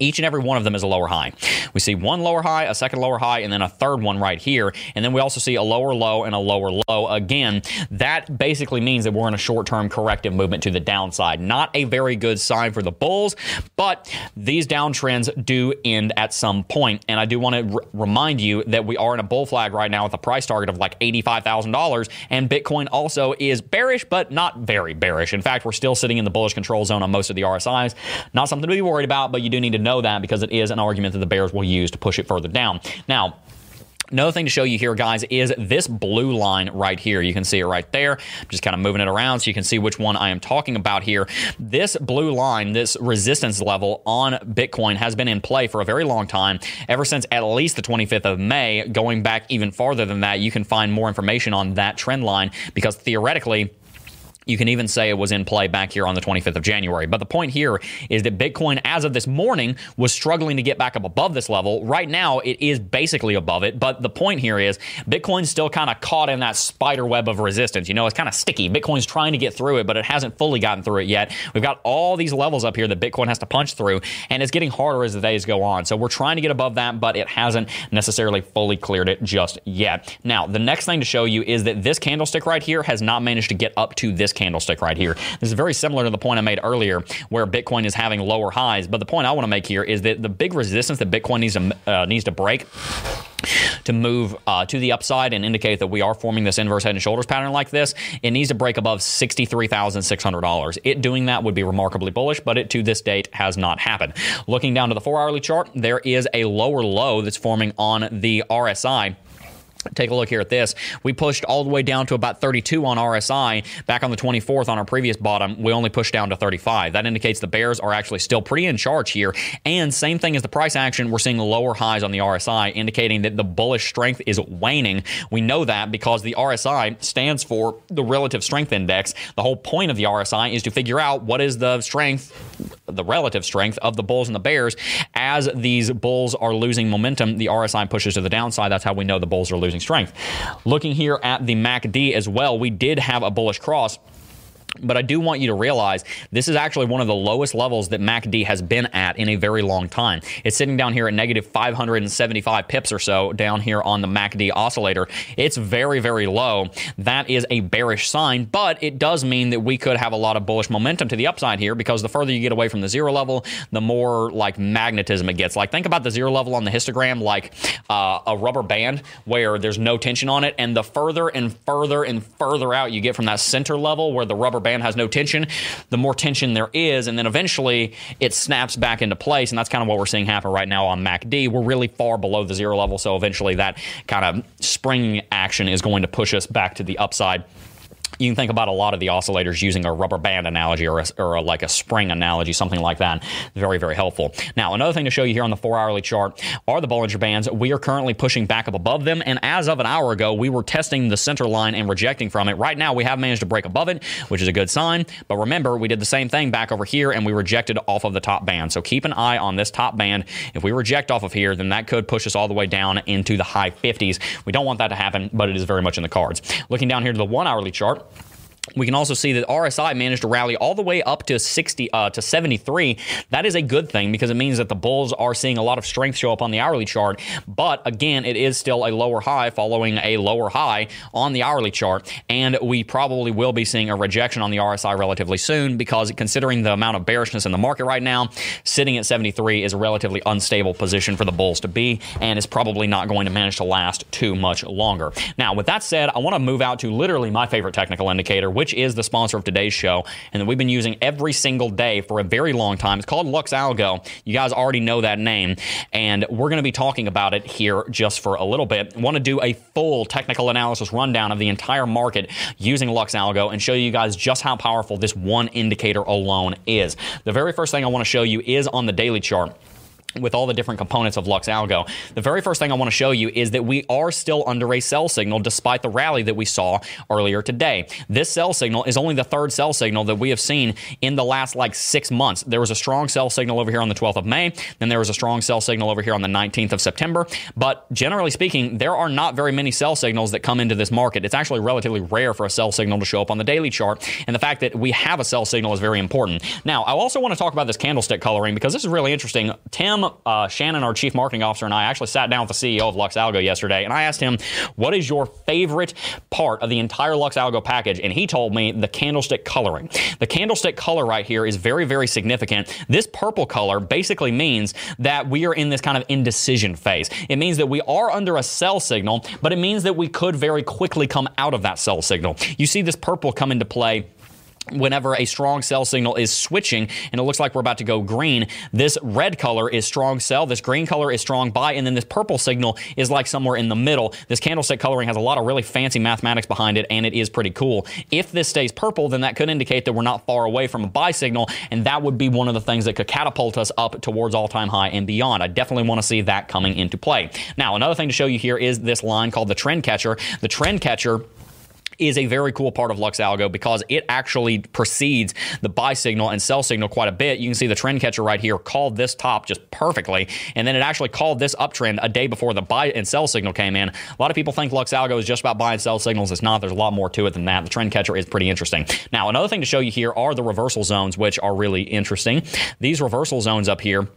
Each and every one of them is a lower high. We see one lower high, a second lower high, and then a third one right here. And then we also see a lower low and a lower low. Again, that basically means that we're in a short term corrective movement to the downside. Not a very good sign for the bulls, but these downtrends do end at some point. And I do want to r- remind you that we are in a bull flag right now with a price target of like $85,000. And Bitcoin also is bearish, but not very bearish. In fact, we're still sitting in the bullish control zone on most of the RSIs. Not something to be worried about, but you do need to know that because it is an argument that the bears will use to push it further down. Now, Another thing to show you here, guys, is this blue line right here. You can see it right there. I'm just kind of moving it around so you can see which one I am talking about here. This blue line, this resistance level on Bitcoin has been in play for a very long time, ever since at least the 25th of May. Going back even farther than that, you can find more information on that trend line because theoretically, You can even say it was in play back here on the 25th of January. But the point here is that Bitcoin, as of this morning, was struggling to get back up above this level. Right now, it is basically above it. But the point here is Bitcoin's still kind of caught in that spider web of resistance. You know, it's kind of sticky. Bitcoin's trying to get through it, but it hasn't fully gotten through it yet. We've got all these levels up here that Bitcoin has to punch through, and it's getting harder as the days go on. So we're trying to get above that, but it hasn't necessarily fully cleared it just yet. Now, the next thing to show you is that this candlestick right here has not managed to get up to this candlestick right here. This is very similar to the point I made earlier where Bitcoin is having lower highs. But the point I want to make here is that the big resistance that Bitcoin needs to, uh, needs to break to move uh, to the upside and indicate that we are forming this inverse head and shoulders pattern like this, it needs to break above $63,600. It doing that would be remarkably bullish, but it to this date has not happened. Looking down to the four hourly chart, there is a lower low that's forming on the RSI. Take a look here at this. We pushed all the way down to about 32 on RSI back on the 24th on our previous bottom. We only pushed down to 35. That indicates the bears are actually still pretty in charge here. And same thing as the price action, we're seeing lower highs on the RSI, indicating that the bullish strength is waning. We know that because the RSI stands for the relative strength index. The whole point of the RSI is to figure out what is the strength, the relative strength of the bulls and the bears. As these bulls are losing momentum, the RSI pushes to the downside. That's how we know the bulls are losing strength. Looking here at the MACD as well, we did have a bullish cross. But I do want you to realize this is actually one of the lowest levels that MACD has been at in a very long time. It's sitting down here at negative 575 pips or so down here on the MACD oscillator. It's very, very low. That is a bearish sign, but it does mean that we could have a lot of bullish momentum to the upside here because the further you get away from the zero level, the more like magnetism it gets. Like think about the zero level on the histogram like uh, a rubber band where there's no tension on it, and the further and further and further out you get from that center level where the rubber band has no tension, the more tension there is, and then eventually it snaps back into place. And that's kind of what we're seeing happen right now on MACD. We're really far below the zero level, so eventually that kind of spring action is going to push us back to the upside you can think about a lot of the oscillators using a rubber band analogy or, a, or a, like a spring analogy, something like that. Very, very helpful. Now, another thing to show you here on the four hourly chart are the Bollinger Bands. We are currently pushing back up above them, and as of an hour ago, we were testing the center line and rejecting from it. Right now, we have managed to break above it, which is a good sign. But remember, we did the same thing back over here, and we rejected off of the top band. So keep an eye on this top band. If we reject off of here, then that could push us all the way down into the high 50s. We don't want that to happen, but it is very much in the cards. Looking down here to the one hourly chart, support we can also see that RSI managed to rally all the way up to 60 uh, to 73. That is a good thing because it means that the bulls are seeing a lot of strength show up on the hourly chart. But again, it is still a lower high following a lower high on the hourly chart, and we probably will be seeing a rejection on the RSI relatively soon because considering the amount of bearishness in the market right now, sitting at 73 is a relatively unstable position for the bulls to be, and is probably not going to manage to last too much longer. Now, with that said, I want to move out to literally my favorite technical indicator which is the sponsor of today's show and that we've been using every single day for a very long time. It's called Lux Algo. You guys already know that name, and we're going to be talking about it here just for a little bit. Want to do a full technical analysis rundown of the entire market using Lux Algo and show you guys just how powerful this one indicator alone is. The very first thing I want to show you is on the daily chart with all the different components of Lux Algo. The very first thing I want to show you is that we are still under a sell signal despite the rally that we saw earlier today. This sell signal is only the third sell signal that we have seen in the last like six months. There was a strong sell signal over here on the 12th of May, then there was a strong sell signal over here on the 19th of September. But generally speaking, there are not very many sell signals that come into this market. It's actually relatively rare for a sell signal to show up on the daily chart, and the fact that we have a sell signal is very important. Now, I also want to talk about this candlestick coloring because this is really interesting. Tim uh, Shannon, our chief marketing officer, and I actually sat down with the CEO of Lux Algo yesterday, and I asked him, "What is your favorite part of the entire Lux Algo package?" And he told me the candlestick coloring. The candlestick color right here is very, very significant. This purple color basically means that we are in this kind of indecision phase. It means that we are under a sell signal, but it means that we could very quickly come out of that sell signal. You see this purple come into play whenever a strong sell signal is switching and it looks like we're about to go green this red color is strong sell this green color is strong buy and then this purple signal is like somewhere in the middle. This candlestick coloring has a lot of really fancy mathematics behind it and it is pretty cool. If this stays purple then that could indicate that we're not far away from a buy signal and that would be one of the things that could catapult us up towards all-time high and beyond. I definitely want to see that coming into play. Now another thing to show you here is this line called the trend catcher. The trend catcher is a very cool part of Lux Algo because it actually precedes the buy signal and sell signal quite a bit. You can see the trend catcher right here called this top just perfectly, and then it actually called this uptrend a day before the buy and sell signal came in. A lot of people think Lux Algo is just about buy and sell signals. It's not. There's a lot more to it than that. The trend catcher is pretty interesting. Now, another thing to show you here are the reversal zones, which are really interesting. These reversal zones up here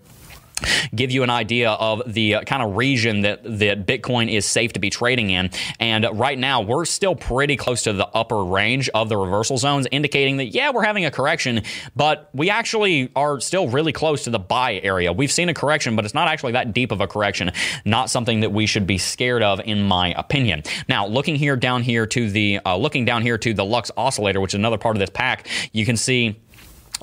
give you an idea of the uh, kind of region that, that Bitcoin is safe to be trading in. And right now, we're still pretty close to the upper range of the reversal zones, indicating that, yeah, we're having a correction, but we actually are still really close to the buy area. We've seen a correction, but it's not actually that deep of a correction. Not something that we should be scared of, in my opinion. Now, looking here down here to the, uh, looking down here to the Lux oscillator, which is another part of this pack, you can see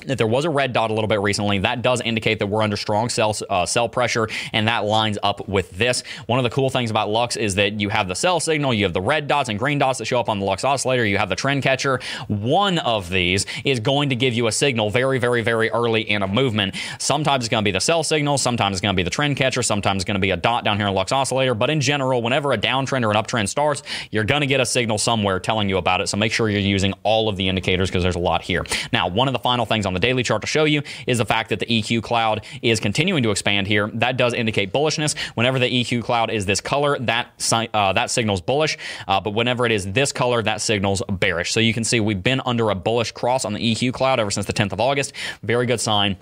that there was a red dot a little bit recently. That does indicate that we're under strong sell, uh, sell pressure, and that lines up with this. One of the cool things about Lux is that you have the sell signal, you have the red dots and green dots that show up on the Lux oscillator, you have the trend catcher. One of these is going to give you a signal very, very, very early in a movement. Sometimes it's going to be the sell signal, sometimes it's going to be the trend catcher, sometimes it's going to be a dot down here in Lux oscillator. But in general, whenever a downtrend or an uptrend starts, you're going to get a signal somewhere telling you about it. So make sure you're using all of the indicators because there's a lot here. Now, one of the final things on the daily chart to show you is the fact that the EQ cloud is continuing to expand here. That does indicate bullishness. Whenever the EQ cloud is this color, that uh, that signals bullish. Uh, but whenever it is this color, that signals bearish. So you can see we've been under a bullish cross on the EQ cloud ever since the 10th of August. Very good sign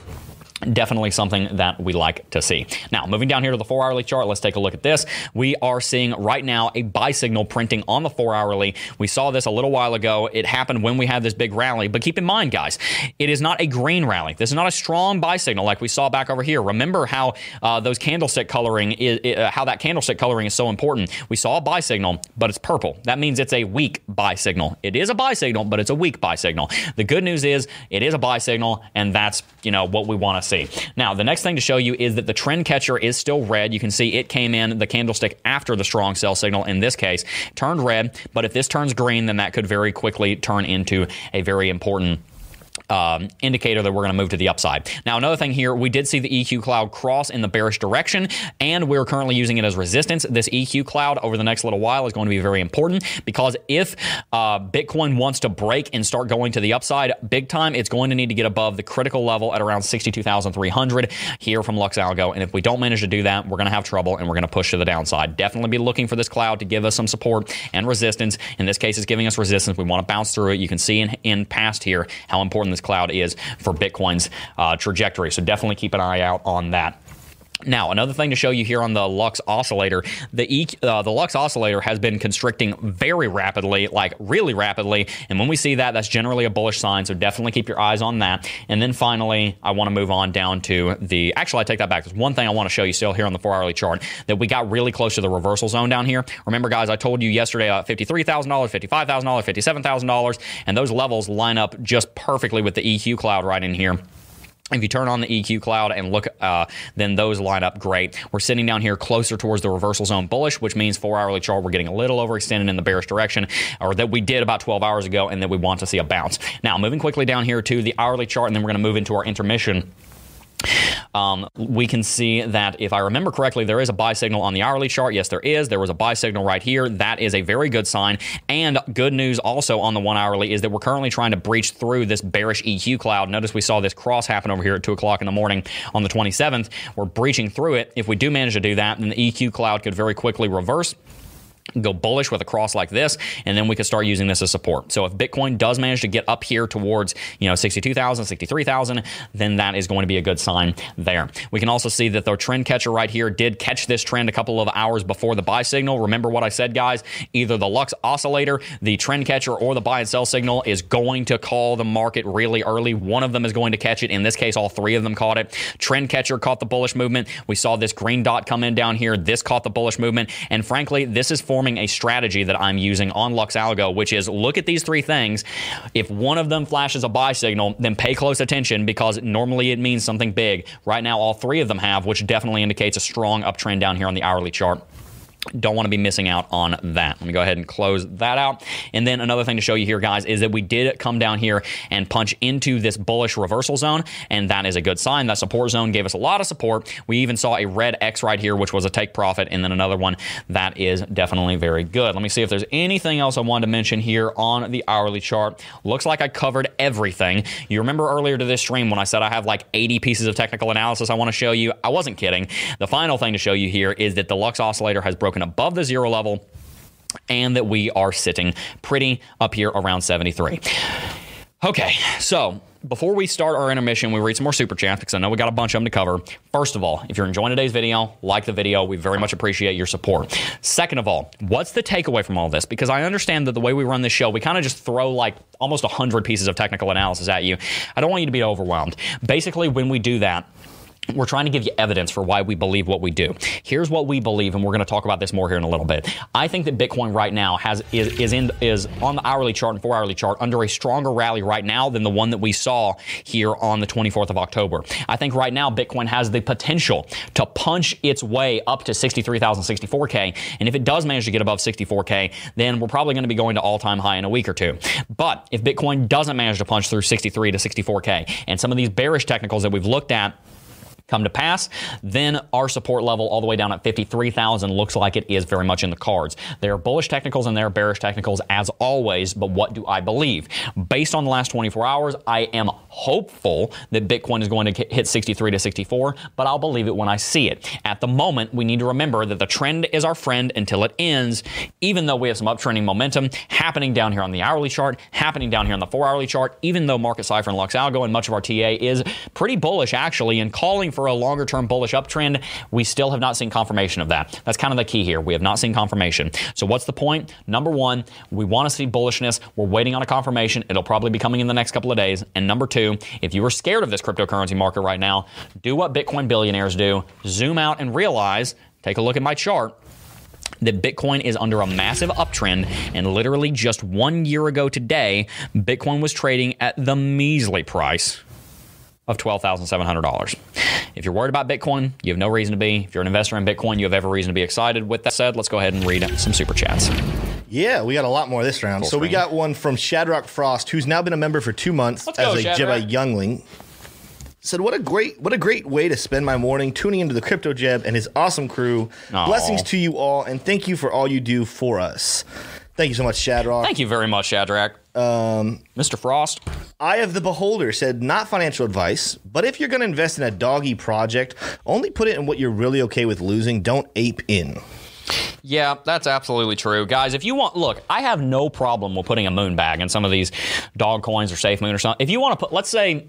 definitely something that we like to see. Now, moving down here to the four hourly chart, let's take a look at this. We are seeing right now a buy signal printing on the four hourly. We saw this a little while ago. It happened when we had this big rally, but keep in mind, guys, it is not a green rally. This is not a strong buy signal like we saw back over here. Remember how uh, those candlestick coloring is, uh, how that candlestick coloring is so important. We saw a buy signal, but it's purple. That means it's a weak buy signal. It is a buy signal, but it's a weak buy signal. The good news is it is a buy signal, and that's you know what we want to see. Now, the next thing to show you is that the trend catcher is still red. You can see it came in the candlestick after the strong sell signal in this case, turned red. But if this turns green, then that could very quickly turn into a very important um, indicator that we're going to move to the upside. Now, another thing here, we did see the EQ cloud cross in the bearish direction, and we're currently using it as resistance. This EQ cloud over the next little while is going to be very important because if uh, Bitcoin wants to break and start going to the upside big time, it's going to need to get above the critical level at around 62,300 here from Lux Algo. And if we don't manage to do that, we're going to have trouble and we're going to push to the downside. Definitely be looking for this cloud to give us some support and resistance. In this case, it's giving us resistance. We want to bounce through it. You can see in, in past here how important this cloud is for Bitcoin's uh, trajectory. So definitely keep an eye out on that. Now, another thing to show you here on the Lux oscillator, the e, uh, the Lux oscillator has been constricting very rapidly, like really rapidly. And when we see that, that's generally a bullish sign. So definitely keep your eyes on that. And then finally, I want to move on down to the. Actually, I take that back. There's one thing I want to show you still here on the four hourly chart that we got really close to the reversal zone down here. Remember, guys, I told you yesterday uh, $53,000, $55,000, $57,000, and those levels line up just perfectly with the EQ cloud right in here. If you turn on the EQ cloud and look, uh, then those line up great. We're sitting down here closer towards the reversal zone bullish, which means four hourly chart we're getting a little overextended in the bearish direction, or that we did about 12 hours ago, and that we want to see a bounce. Now, moving quickly down here to the hourly chart, and then we're going to move into our intermission. Um, we can see that if I remember correctly, there is a buy signal on the hourly chart. Yes, there is. There was a buy signal right here. That is a very good sign. And good news also on the one hourly is that we're currently trying to breach through this bearish EQ cloud. Notice we saw this cross happen over here at 2 o'clock in the morning on the 27th. We're breaching through it. If we do manage to do that, then the EQ cloud could very quickly reverse go bullish with a cross like this and then we could start using this as support. So if bitcoin does manage to get up here towards you know 62000 63000 then that is going to be a good sign there. We can also see that the trend catcher right here did catch this trend a couple of hours before the buy signal. Remember what i said guys? Either the lux oscillator the trend catcher or the buy and sell signal is going to call the market really early. One of them is going to catch it. In this case all three of them caught it. Trend catcher caught the bullish movement. We saw this green dot come in down here. This caught the bullish movement. And frankly this is forming a strategy that I'm using on Lux Algo, which is look at these three things. If one of them flashes a buy signal, then pay close attention because normally it means something big. Right now, all three of them have, which definitely indicates a strong uptrend down here on the hourly chart. Don't want to be missing out on that. Let me go ahead and close that out. And then another thing to show you here, guys, is that we did come down here and punch into this bullish reversal zone, and that is a good sign. That support zone gave us a lot of support. We even saw a red X right here, which was a take profit, and then another one that is definitely very good. Let me see if there's anything else I wanted to mention here on the hourly chart. Looks like I covered everything. You remember earlier to this stream when I said I have like 80 pieces of technical analysis I want to show you? I wasn't kidding. The final thing to show you here is that the Lux oscillator has broken above the zero level and that we are sitting pretty up here around 73. Okay, so before we start our intermission, we read some more super chats because I know we got a bunch of them to cover. First of all, if you're enjoying today's video, like the video. We very much appreciate your support. Second of all, what's the takeaway from all this? Because I understand that the way we run this show, we kind of just throw like almost 100 pieces of technical analysis at you. I don't want you to be overwhelmed. Basically, when we do that, we're trying to give you evidence for why we believe what we do. Here's what we believe, and we're going to talk about this more here in a little bit. I think that Bitcoin right now has is is in is on the hourly chart and four hourly chart under a stronger rally right now than the one that we saw here on the 24th of October. I think right now Bitcoin has the potential to punch its way up to 63,064k, and if it does manage to get above 64k, then we're probably going to be going to all-time high in a week or two. But if Bitcoin doesn't manage to punch through 63 to 64k, and some of these bearish technicals that we've looked at come to pass, then our support level all the way down at 53,000 looks like it is very much in the cards. There are bullish technicals and there are bearish technicals as always, but what do I believe? Based on the last 24 hours, I am hopeful that Bitcoin is going to hit 63 to 64, but I'll believe it when I see it. At the moment, we need to remember that the trend is our friend until it ends, even though we have some uptrending momentum happening down here on the hourly chart, happening down here on the four hourly chart, even though Market Cipher and Lux Algo and much of our TA is pretty bullish actually and calling for for a longer term bullish uptrend. We still have not seen confirmation of that. That's kind of the key here. We have not seen confirmation. So, what's the point? Number one, we want to see bullishness. We're waiting on a confirmation. It'll probably be coming in the next couple of days. And number two, if you are scared of this cryptocurrency market right now, do what Bitcoin billionaires do zoom out and realize, take a look at my chart that Bitcoin is under a massive uptrend. And literally just one year ago today, Bitcoin was trading at the measly price of $12,700. If you're worried about Bitcoin, you have no reason to be. If you're an investor in Bitcoin, you have every reason to be excited. With that said, let's go ahead and read some super chats. Yeah, we got a lot more this round. Full so screen. we got one from Shadrock Frost, who's now been a member for two months let's as go, a Jedi youngling. Said, "What a great, what a great way to spend my morning tuning into the Crypto Jeb and his awesome crew. Aww. Blessings to you all, and thank you for all you do for us. Thank you so much, Shadrach. Thank you very much, Shadrach. Um, Mr. Frost. Eye of the Beholder said, not financial advice, but if you're going to invest in a doggy project, only put it in what you're really okay with losing. Don't ape in. Yeah, that's absolutely true. Guys, if you want, look, I have no problem with putting a moon bag in some of these dog coins or safe moon or something. If you want to put, let's say,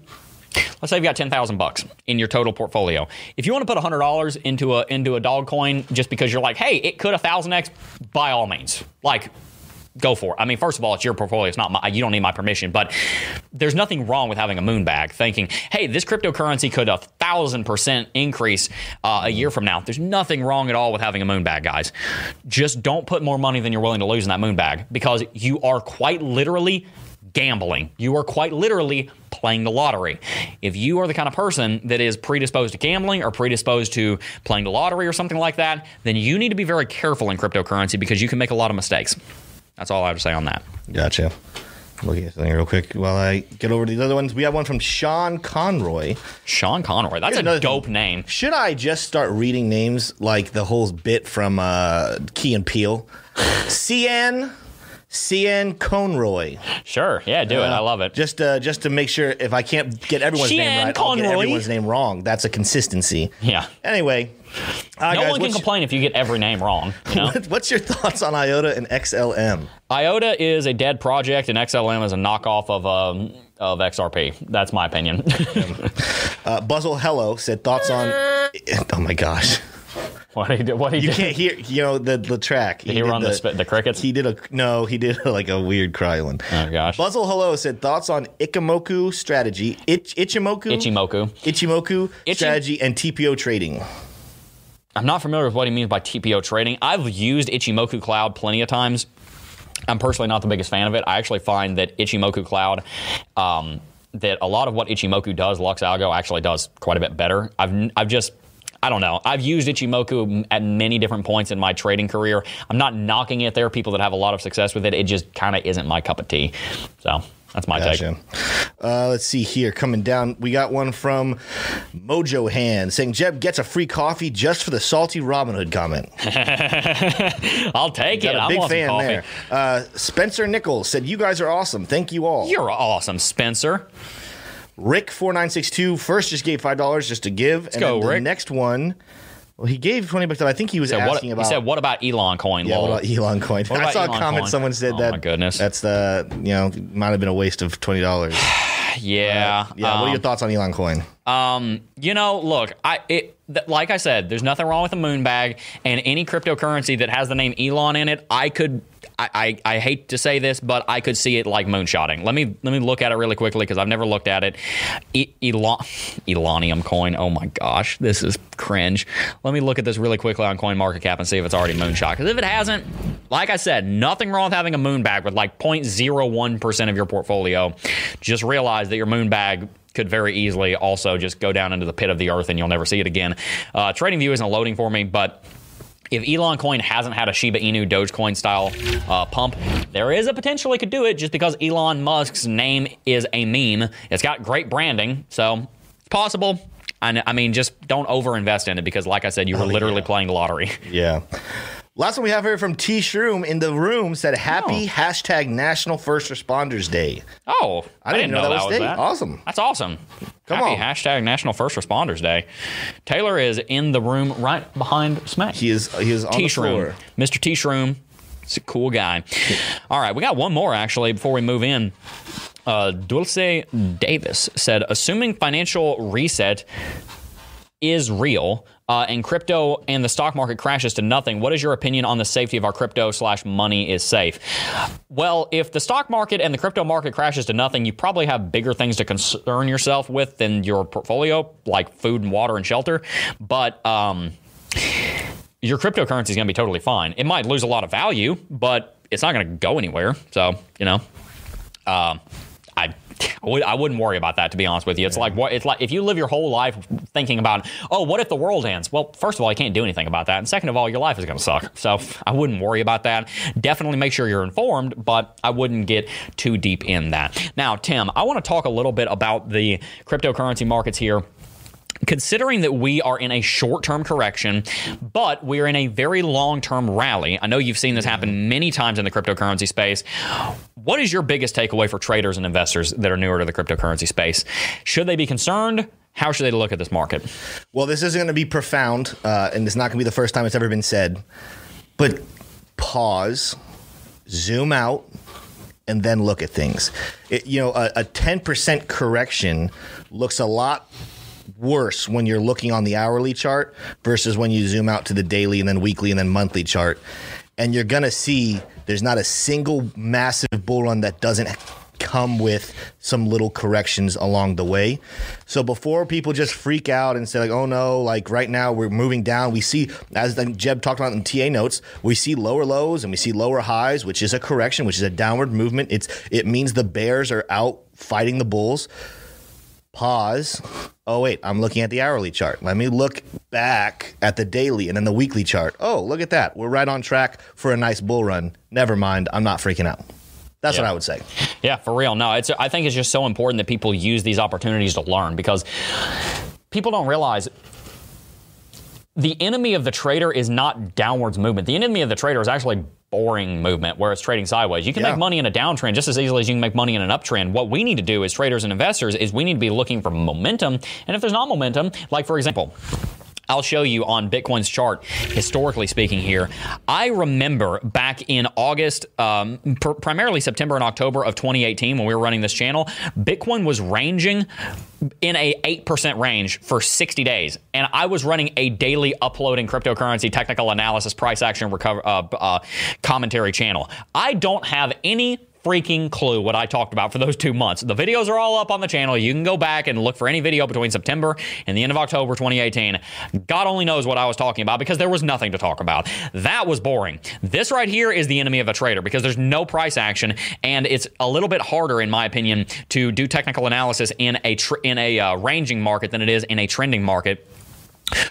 let's say you've got 10,000 bucks in your total portfolio. If you want to put $100 into a, into a dog coin just because you're like, hey, it could a thousand X, by all means. Like, go for it. I mean, first of all, it's your portfolio. It's not my, you don't need my permission, but there's nothing wrong with having a moon bag thinking, hey, this cryptocurrency could a thousand percent increase uh, a year from now. There's nothing wrong at all with having a moon bag, guys. Just don't put more money than you're willing to lose in that moon bag because you are quite literally gambling. You are quite literally playing the lottery. If you are the kind of person that is predisposed to gambling or predisposed to playing the lottery or something like that, then you need to be very careful in cryptocurrency because you can make a lot of mistakes. That's all I have to say on that. Gotcha. Looking at something real quick while I get over to the other ones. We have one from Sean Conroy. Sean Conroy. That's a dope thing. name. Should I just start reading names like the whole bit from uh, Key and Peele? Cian Cian Conroy. Sure, yeah, do uh, it. I love it. Just uh, just to make sure if I can't get everyone's name right, Conroy. I'll get everyone's name wrong. That's a consistency. Yeah. Anyway, uh, no guys, one can complain if you get every name wrong. You know? what's your thoughts on IOTA and XLM? IOTA is a dead project, and XLM is a knockoff of um, of XRP. That's my opinion. uh, Buzzle Hello said thoughts on. Oh my gosh. What he did? What he you did? can't hear, you know, the the track. Did he, he run the, the, the crickets? He did a no. He did like a weird cry one. Oh gosh. Buzzle Hello said thoughts on Ichimoku strategy, Ich, Ichimoku, Ichimoku, Ichimoku Ichi- strategy, and TPO trading. I'm not familiar with what he means by TPO trading. I've used Ichimoku Cloud plenty of times. I'm personally not the biggest fan of it. I actually find that Ichimoku Cloud. Um, that a lot of what Ichimoku does, Lux Algo actually does quite a bit better. I've I've just I don't know. I've used Ichimoku at many different points in my trading career. I'm not knocking it. There are people that have a lot of success with it. It just kind of isn't my cup of tea. So that's my Gotcha. Uh, let's see here. Coming down, we got one from Mojo Hand saying Jeb gets a free coffee just for the salty Robin Hood comment. I'll take it. Got a I big some fan coffee. there. Uh, Spencer Nichols said, You guys are awesome. Thank you all. You're awesome, Spencer. Rick4962 first just gave $5 just to give. and go, then the Rick. next one, well, he gave 20 bucks. I think he was Said, what, asking he said, "What about Elon coin?" yeah, lol? what about Elon coin? What I about saw a comment. coin? Someone said Oh, that. my goodness. That's the, you know, might have been a waste of $20. yeah, Yeah. what are um, your thoughts on Elon coin? Um, you know, look, I it th- like I said, there's nothing wrong with a moon bag and any cryptocurrency that has the name Elon in it. I could. I, I, hate to say this, but I could see it like moonshotting. Let me let me look at it really quickly because I've never looked at it. E- Elon, Elonium coin. Oh my gosh, this is cringe. Let me look at this really quickly on CoinMarketCap and see if it's already moonshot. Because if it hasn't, like I said, nothing wrong with having a moon bag with like 0.01 percent of your portfolio. Just realize that your moon bag could very easily also just go down into the pit of the earth and you'll never see it again. Uh, TradingView isn't loading for me, but if Elon Coin hasn't had a Shiba Inu Dogecoin style uh, pump, there is a potential it could do it just because Elon Musk's name is a meme. It's got great branding, so it's possible. I, I mean, just don't overinvest in it because, like I said, you were literally yeah. playing the lottery. Yeah. Last one we have here from T Shroom in the room said happy Oh. hashtag National First Responders Day. Oh, I, didn't know that was was day. that. Awesome. That's awesome. Come Happy on. hashtag National First Responders Day. Taylor is in the room right behind Smack. He is he is on the floor. Mr. T Shroom. He's a cool guy. All right, we got one more actually before we move in. Uh, Dulce Davis said, assuming financial reset is real uh, and crypto and the stock market crashes to nothing, what is your opinion on the safety of our crypto slash money is safe? Well, if the stock market and the crypto market crashes to nothing, you probably have bigger things to concern yourself with than your portfolio, like food and water and shelter. But um, your cryptocurrency is going to be totally fine. It might lose a lot of value, but it's not going to go anywhere. So, you know, um, I. I would- I wouldn't worry about that to be honest with you. It's like what it's like if you live your whole life thinking about, oh, what if the world ends? Well, first of all, you can't do anything about that, and second of all, your life is going to suck. So I wouldn't worry about that. Definitely make sure you're informed, but I wouldn't get too deep in that. Now, Tim, I want to talk a little bit about the cryptocurrency markets here considering that we are in a short term correction, but we're in a very long term rally. I know you've seen this happen many times in the cryptocurrency space. What is your biggest takeaway for traders and investors that are newer to the cryptocurrency space? Should they be concerned? How should they look at this market? Well, this isn't going to be profound, uh, and it's not going to be the first time it's ever been said. But pause, zoom out, and then look at things. It, you know, a, a 10% correction looks a lot worse when you're looking on the hourly chart versus when you zoom out to the daily and then weekly and then monthly chart. And you're going to see there's not a single massive bull run that doesn't come with some little corrections along the way. So before people just freak out and say like, "Oh no!" Like right now we're moving down. We see, as Jeb talked about in TA notes, we see lower lows and we see lower highs, which is a correction, which is a downward movement. It's it means the bears are out fighting the bulls. Pause. Oh wait, I'm looking at the hourly chart. Let me look back at the daily and then the weekly chart. Oh, look at that. We're right on track for a nice bull run. Never mind. I'm not freaking out. That's what I would say. Yeah, for real. No, it's. I think it's just so important that people use these opportunities to learn because people don't realize the enemy of the trader is not downwards movement. The enemy of the trader is actually boring movement where it's trading sideways. You can Yeah. make money in a downtrend just as easily as you can make money in an uptrend. What we need to do as traders and investors is we need to be looking for momentum. And if there's not momentum, like for example, I'll show you on Bitcoin's chart, historically speaking, here. I remember back in August, um, pr- primarily September and October of 2018, when we were running this channel, Bitcoin was ranging in a 8% range for 60 days. And I was running a daily uploading cryptocurrency technical analysis, price action, recover, uh, uh, commentary channel. I don't have any freaking clue what I talked about for those two months. The videos are all up on the channel. You can go back and look for any video between September and the end of October 2018. God only knows what I was talking about because there was nothing to talk about. That was boring. This right here is the enemy of a trader because there's no price action and it's a little bit harder, in my opinion, to do technical analysis in a tr- in a uh, ranging market than it is in a trending market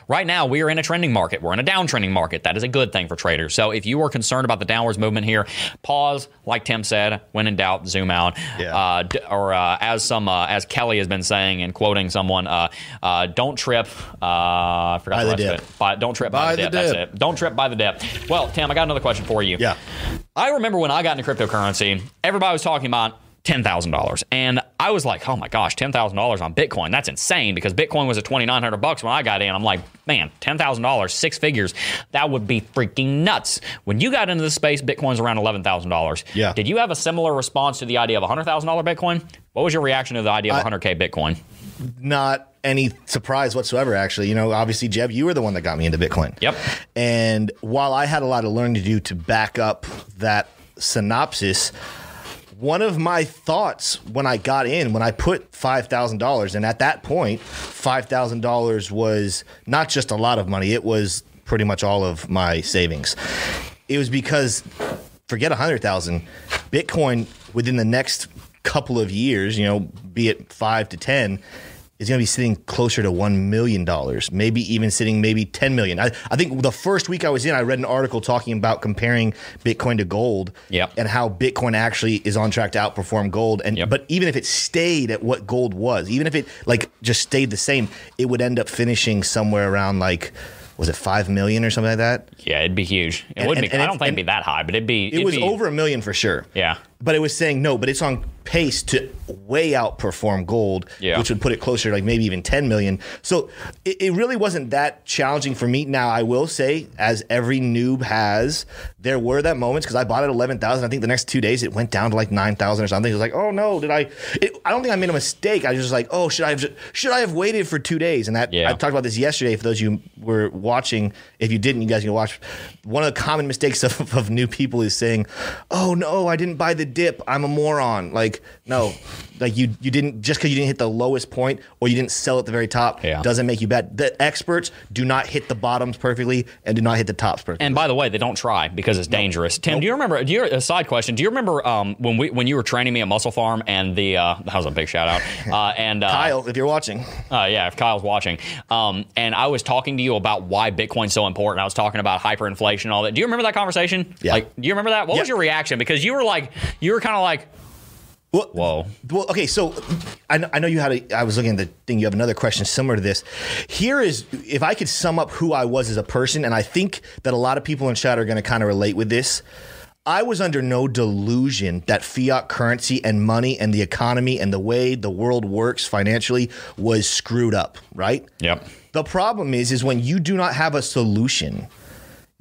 Right now, we are in a trending market. We're in a downtrending market. That is a good thing for traders. So if you are concerned about the downwards movement here, pause. Like Tim said, when in doubt, zoom out. Yeah. Uh, d- or uh, as some uh, as Kelly has been saying and quoting someone, uh, uh, don't trip. Uh, I forgot By the the rest dip. of it. By, don't trip by, By the the dip. That's it. Don't trip by the dip. Well, Tim, I got another question for you. Yeah. I remember when I got into cryptocurrency, everybody was talking about ten thousand dollars, and I was like, "Oh my gosh, ten thousand dollars on Bitcoin? That's insane!" Because Bitcoin was at twenty nine hundred bucks when I got in. I'm like, "Man, ten thousand dollars, six figures, that would be freaking nuts." When you got into the space, Bitcoin's around eleven thousand dollars. Yeah. Did you have a similar response to the idea of a hundred thousand dollar Bitcoin? What was your reaction to the idea of a hundred k Bitcoin? Not any surprise whatsoever, actually. You know, obviously, Jeb, you were the one that got me into Bitcoin. Yep. And while I had a lot of learning to do to back up that synopsis, one of my thoughts when I got in, when I put $5,000, and at that point, $5,000 was not just a lot of money, it was pretty much all of my savings. It was because, forget 100,000, Bitcoin within the next couple of years, you know, be it five to 10, is going to be sitting closer to $1 million, maybe even sitting maybe 10 million. I, I think the first week I was in, I read an article talking about comparing Bitcoin to gold Yep. and how Bitcoin actually is on track to outperform gold. And Yep. But even if it stayed at what gold was, even if it like just stayed the same, it would end up finishing somewhere around like, was it 5 million or something like that? Yeah, it'd be huge. It And- wouldn't and- be. and I don't think it'd be that high, but it'd be. It it'd was be- over a million for sure. Yeah. But it was saying no, but it's on pace to way outperform gold, Yeah. which would put it closer to like maybe even 10 million. So it, it really wasn't that challenging for me. Now, I will say, as every noob has, there were that moments because I bought it at 11,000. I think the next two days it went down to like 9,000 or something. It was like, oh no, did I? It, I don't think I made a mistake. I was just like, oh, should I have, should I have waited for two days? And that Yeah. I talked about this yesterday. For those of you who were watching, if you didn't, you guys can watch. One of the common mistakes of, of new people is saying, "Oh no, I didn't buy the dip. I'm a moron." Like, no, like you you didn't just because you didn't hit the lowest point or you didn't sell at the very top Yeah. doesn't make you bad. The experts do not hit the bottoms perfectly and do not hit the tops perfectly. And by the way, they don't try because it's dangerous. Tim, do you remember? Do you a side question? Do you remember um, when we when you were training me at Muscle Farm and the uh, that was a big shout out. Uh, and uh, Kyle, if you're watching, uh, yeah, if Kyle's watching, um, and I was talking to you about why Bitcoin's so important. I was talking about hyperinflation and all that. Do you remember that conversation? Yeah. Like, do you remember that? What was your reaction? Because you were like, you were kind of like, well, whoa. Well, okay, so I, kn- I know you had a. I was looking at the thing. You have another question similar to this. Here is, if I could sum up who I was as a person, and I think that a lot of people in chat are going to kind of relate with this. I was under no delusion that fiat currency and money and the economy and the way the world works financially was screwed up, right? Yep. The problem is, is when you do not have a solution,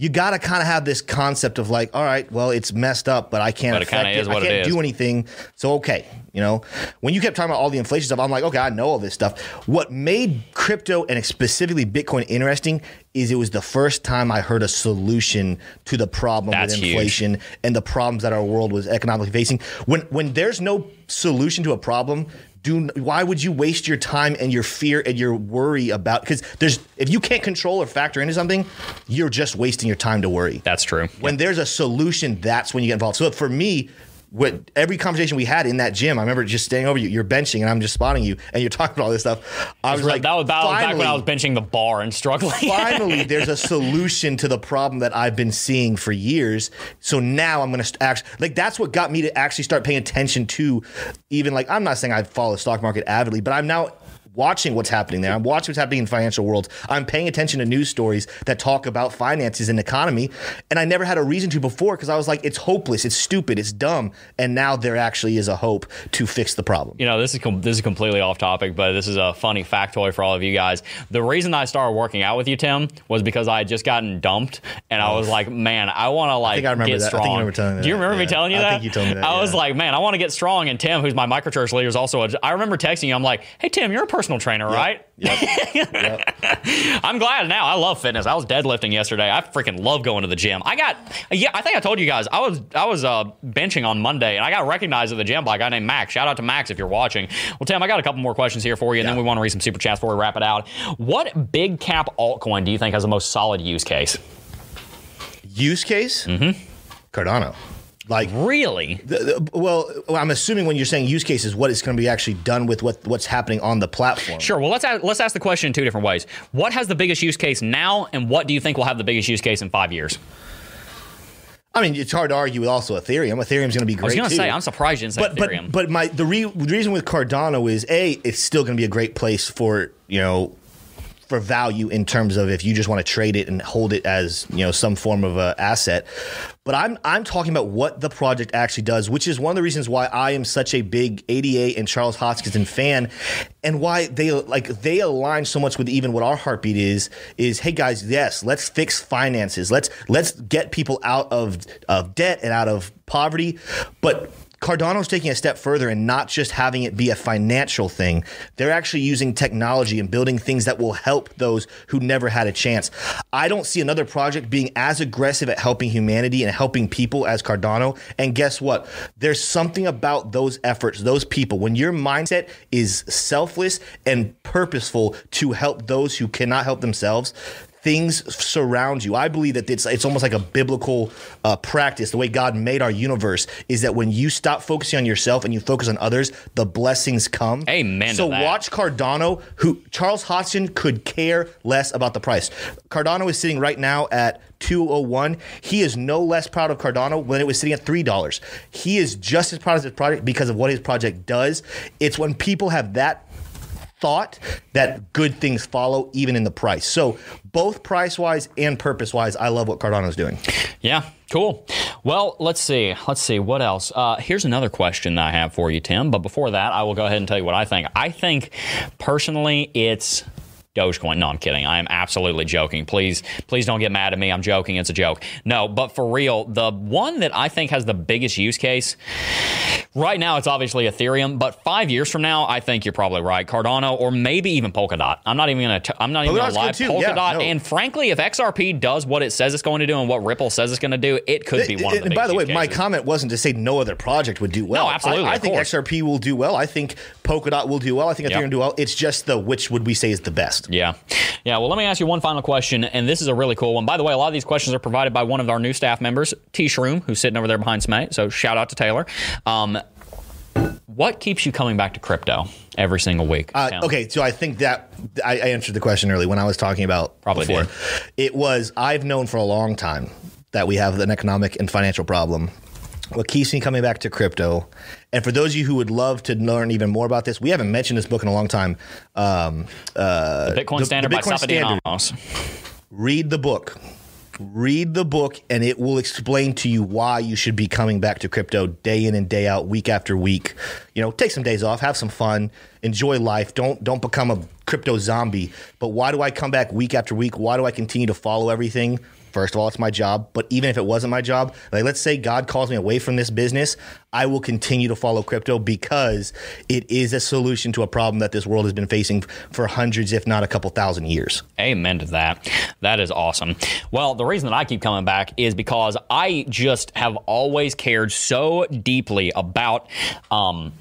you got to kind of have this concept of like, all right, well, it's messed up, but I can't But it affect it. I can't do anything. So okay, you know, when you kept talking about all the inflation stuff, I'm like, okay, I know all this stuff. What made crypto and specifically Bitcoin interesting is it was the first time I heard a solution to the problem That's with huge. inflation and the problems that our world was economically facing. When when there's no solution to a problem, do why would you waste your time and your fear and your worry about because there's if you can't control or factor into something, you're just wasting your time to worry. That's true. When there's a solution, that's when you get involved. So for me, what every conversation we had in that gym, I remember just staying over you. You're benching, and I'm just spotting you, and you're talking about all this stuff. I was like, that was, that was back when finally- I was benching the bar and struggling. finally there's a solution to the problem that I've been seeing for years. So now I'm going to act like that's what got me to actually start paying attention to even like I'm not saying I follow the stock market avidly, but I'm now watching what's happening there. I'm watching what's happening in financial world. I'm paying attention to news stories that talk about finances and economy, and I never had a reason to before because I was like it's hopeless, it's stupid, it's dumb, and now there actually is a hope to fix the problem. you know, this is com- this is completely off topic, but this is a funny factoid for all of you guys. The reason I started working out with you, Tim, was because I had just gotten dumped, and I was like, man, I want to like think I remember get that. I strong. think you telling me Do you that, remember me yeah. telling you I that? think you told me that, I was like, man, I want to get strong, and Tim, who's my microchurch leader, is also. A, I remember texting you. I'm like, hey, Tim, you're a personal trainer, right? I'm glad now. I love fitness. I was deadlifting yesterday. I freaking love going to the gym. I got yeah. I think I told you guys I was I was uh, benching on Monday and I got recognized at the gym by a guy named Max. Shout out to Max if you're watching. Well, Tim, I got a couple more questions here for you, and then we want to read some super chats before we wrap it out. What big cap altcoin do you think has the most solid use case? Use case? Mm-hmm. Cardano. Like Really? the, the- well, I'm assuming when you're saying use cases, what is going to be actually done with what what's happening on the platform. Sure. Well, let's ask, let's ask the question in two different ways. What has the biggest use case now, and what do you think will have the biggest use case in five years? I mean, it's hard to argue with also Ethereum. Ethereum's going to be great I was going to say, I'm surprised you didn't say but Ethereum. but but my the, re, the reason with Cardano is a it's still going to be a great place for you know for value in terms of if you just want to trade it and hold it as you know some form of a asset. But I'm I'm talking about what the project actually does, which is one of the reasons why I am such a big ADA and Charles Hoskinson fan, and why they like they align so much with even what our heartbeat is. Is hey guys, yes, let's fix finances. Let's let's get people out of of debt and out of poverty, but Cardano's taking a step further and not just having it be a financial thing. They're actually using technology and building things that will help those who never had a chance. I don't see another project being as aggressive at helping humanity and helping people as Cardano. And guess what? There's something about those efforts, those people, when your mindset is selfless and purposeful to help those who cannot help themselves things surround you. I believe that it's it's almost like a biblical uh, practice. The way God made our universe is that when you stop focusing on yourself and you focus on others, the blessings come. Amen to So watch Cardano, who Charles Hoskinson could care less about the price. Cardano is sitting right now at 201. He is no less proud of Cardano when it was sitting at $3. He is just as proud of his project because of what his project does. It's when people have that thought that good things follow even in the price. So both price wise and purpose wise, I love what Cardano's doing. Yeah, cool. Well, let's see. Let's see what else. Uh, here's another question that I have for you, Tim. But before that, I will go ahead and tell you what I think. I think personally, it's Dogecoin. No, I'm kidding. I am absolutely joking. Please, please don't get mad at me. I'm joking. It's a joke. No, but for real, the one that I think has the biggest use case right now, it's obviously Ethereum. But five years from now, I think you're probably right. Cardano or maybe even Polkadot. I'm not even gonna. T- I'm not even gonna lie. too. Yeah, no. And frankly, if XRP does what it says it's going to do and what Ripple says it's going to do, it could be one of the. and by the way, biggest my comment wasn't to say no other project would do well. No, absolutely, I, I think course. XRP will do well. I think Polkadot will do well. I think Ethereum Yep. will do well. It's just the which would we say is the best. Yeah. Yeah. Well, let me ask you one final question, and this is a really cool one. By the way, a lot of these questions are provided by one of our new staff members, T Shroom, who's sitting over there behind Smay. So shout out to Taylor. Um, what keeps you coming back to crypto every single week? Uh, okay, so I think that I, I answered the question early when I was talking about Probably before. did. It was I've known for a long time that we have an economic and financial problem. What keeps me coming back to crypto, and for those of you who would love to learn even more about this, we haven't mentioned this book in a long time. Um, uh, The Bitcoin Standard the by Bitcoin Sapadi Standard. Amos. read the book. Read the book, and it will explain to you why you should be coming back to crypto day in and day out, week after week. You know, take some days off, have some fun, enjoy life. Don't don't become a crypto zombie. But why do I come back week after week? Why do I continue to follow everything? First of all, it's my job. But even if it wasn't my job, like let's say God calls me away from this business, I will continue to follow crypto because it is a solution to a problem that this world has been facing for hundreds, if not a couple thousand years. Amen to that. That is awesome. Well, the reason that I keep coming back is because I just have always cared so deeply about. Um,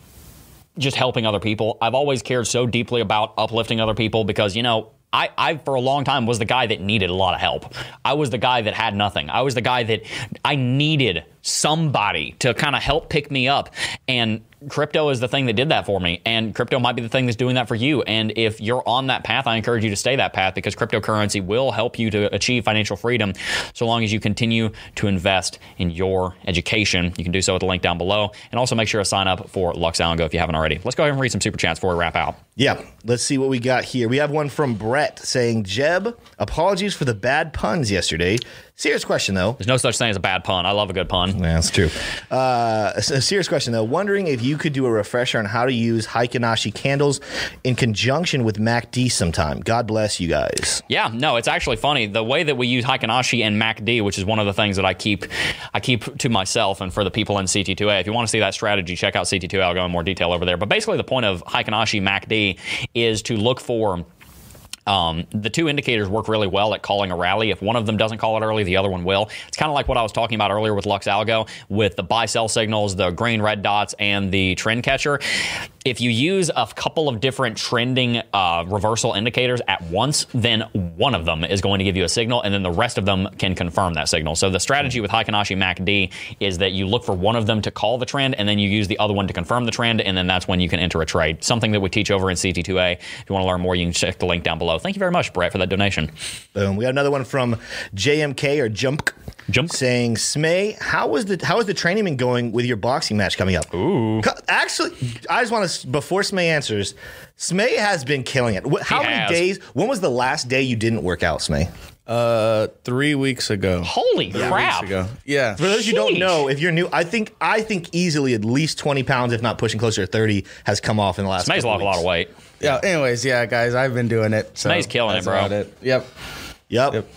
just helping other people. I've always cared so deeply about uplifting other people because, you know, I, I, for a long time, was the guy that needed a lot of help. I was the guy that had nothing. I was the guy that I needed somebody to kind of help pick me up. And crypto is the thing that did that for me. And crypto might be the thing that's doing that for you. And if you're on that path, I encourage you to stay that path because cryptocurrency will help you to achieve financial freedom so long as you continue to invest in your education. You can do so at the link down below. And also make sure to sign up for Lux Algo if you haven't already. Let's go ahead and read some super chats before we wrap out. Yeah, let's see what we got here. We have one from Brett saying, Jeb, apologies for the bad puns yesterday. Serious question, though. There's no such thing as a bad pun. I love a good pun. Yeah, that's true. Uh, a serious question, though. Wondering if you could do a refresher on how to use Heikin Ashi candles in conjunction with MACD sometime. God bless you guys. Yeah, no, it's actually funny. The way that we use Heikin Ashi and MACD, which is one of the things that I keep I keep to myself and for the people in CT2A. If you want to see that strategy, check out CT2A. I'll go in more detail over there. But basically the point of Heikin Ashi MACD is to look for um, the two indicators work really well at calling a rally. If one of them doesn't call it early, the other one will. It's kind of like what I was talking about earlier with Lux Algo, with the buy sell signals, the green red dots, and the trend catcher. If you use a couple of different trending uh, reversal indicators at once, then one of them is going to give you a signal, and then the rest of them can confirm that signal. So the strategy with Heikin Ashi MACD is that you look for one of them to call the trend, and then you use the other one to confirm the trend, and then that's when you can enter a trade. Something that we teach over in CT2A. If you want to learn more, you can check the link down below. Thank you very much, Brett, for that donation. Boom. We got another one from JMK or Jump. Jump. saying, Smay, how was the how is the training been going with your boxing match coming up? Ooh. Actually, I just want to before Smay answers, Smay has been killing it. Wh- How many has. days? When was the last day you didn't work out, Smay? Uh, three weeks ago. Holy Three crap! weeks ago. Yeah. For those you don't know, if you're new, I think I think easily at least twenty pounds, if not pushing closer to thirty, has come off in the last. Smay's couple lost a lot of weight. Yeah. Anyways, yeah, guys, I've been doing it. So Smay's killing it, bro. about It. Yep. Yep. Yep.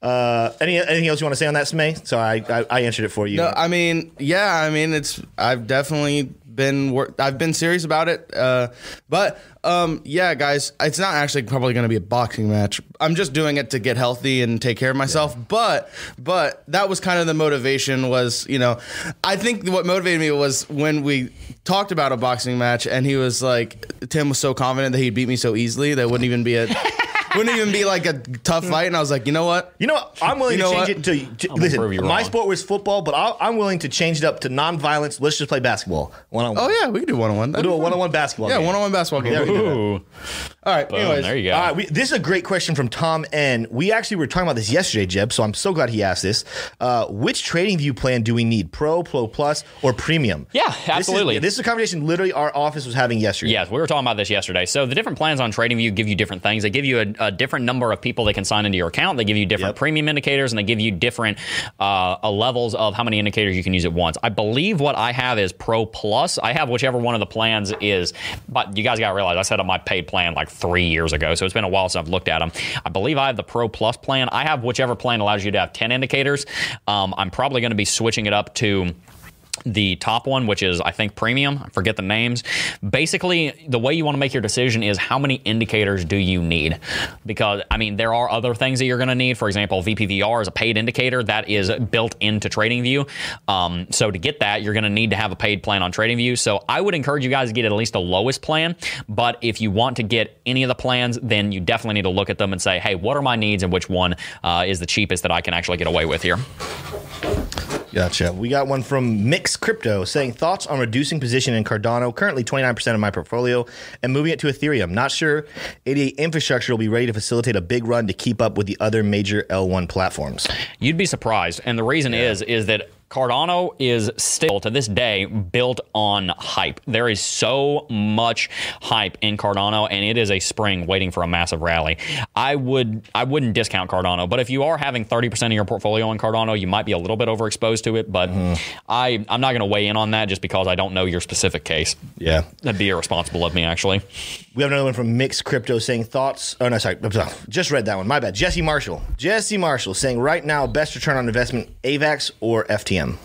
Uh, any anything else you want to say on that, Smay? Sorry, I, I, I answered it for you. No, I mean, yeah, I mean, it's I've definitely been wor- I've been serious about it. Uh, but um, yeah, guys, it's not actually probably going to be a boxing match. I'm just doing it to get healthy and take care of myself. But but that was kind of the motivation. Was you know, I think what motivated me was when we talked about a boxing match, and he was like, Tim was so confident that he'd beat me so easily that it wouldn't even be a. Wouldn't even be like a tough fight, and I was like, you know what? You know, what? I'm willing You to change what? it to. to I'm listen, gonna prove you my wrong. sport was football, but I'll, I'm willing to change it up to non-violence. Let's just play basketball one on one. Oh yeah, we could do one on one. We'll do a one-on-one basketball. Yeah, game. one on one basketball game. There we go. Ooh. All right. Boom, anyways, there you go. All right, we, this is a great question from Tom N. We actually were talking about this yesterday, Jeb. So I'm so glad he asked this. Uh, which trading view plan do we need? Pro, Pro Plus, or Premium? Yeah, This is- absolutely. This is, a conversation literally our office was having yesterday. Yes, we were talking about this yesterday. So the different plans on TradingView give you different things. They give you a, a different number of people that can sign into your account. They give you different Yep. premium indicators, and they give you different uh, uh, levels of how many indicators you can use at once. I believe what I have is Pro Plus. I have whichever one of the plans is. But you guys got to realize I set up my paid plan like three years ago, so it's been a while since I've looked at them. I believe I have the Pro Plus plan. I have whichever plan allows you to have ten indicators. Um, I'm probably going to be switching it up to the top one, which is I think premium. I forget the names. Basically, the way you want to make your decision is how many indicators do you need? Because I mean, there are other things that you're going to need. For example, VPVR is a paid indicator that is built into TradingView. Um, so to get that, you're going to need to have a paid plan on TradingView. So I would encourage you guys to get at least the lowest plan. But if you want to get any of the plans, then you definitely need to look at them and say, hey, what are my needs and which one uh, is the cheapest that I can actually get away with here? Gotcha. We got one from Mix Crypto saying thoughts on reducing position in Cardano, currently 29% of my portfolio, and moving it to Ethereum. Not sure ADA infrastructure will be ready to facilitate a big run to keep up with the other major L1 platforms. You'd be surprised, and the reason is is that Cardano is still to this day built on hype. There is so much hype in Cardano, and it is a spring waiting for a massive rally. I would I wouldn't discount Cardano, but if you are having thirty percent of your portfolio in Cardano, you might be a little bit overexposed to it. But mm-hmm. I I'm not going to weigh in on that just because I don't know your specific case. Yeah. That'd be irresponsible of me, actually. We have another one from Mix Crypto saying thoughts. Oh, no, sorry. Just read that one. My bad. Jesse Marshall. Jesse Marshall saying right now, best return on investment, AVAX or FTM?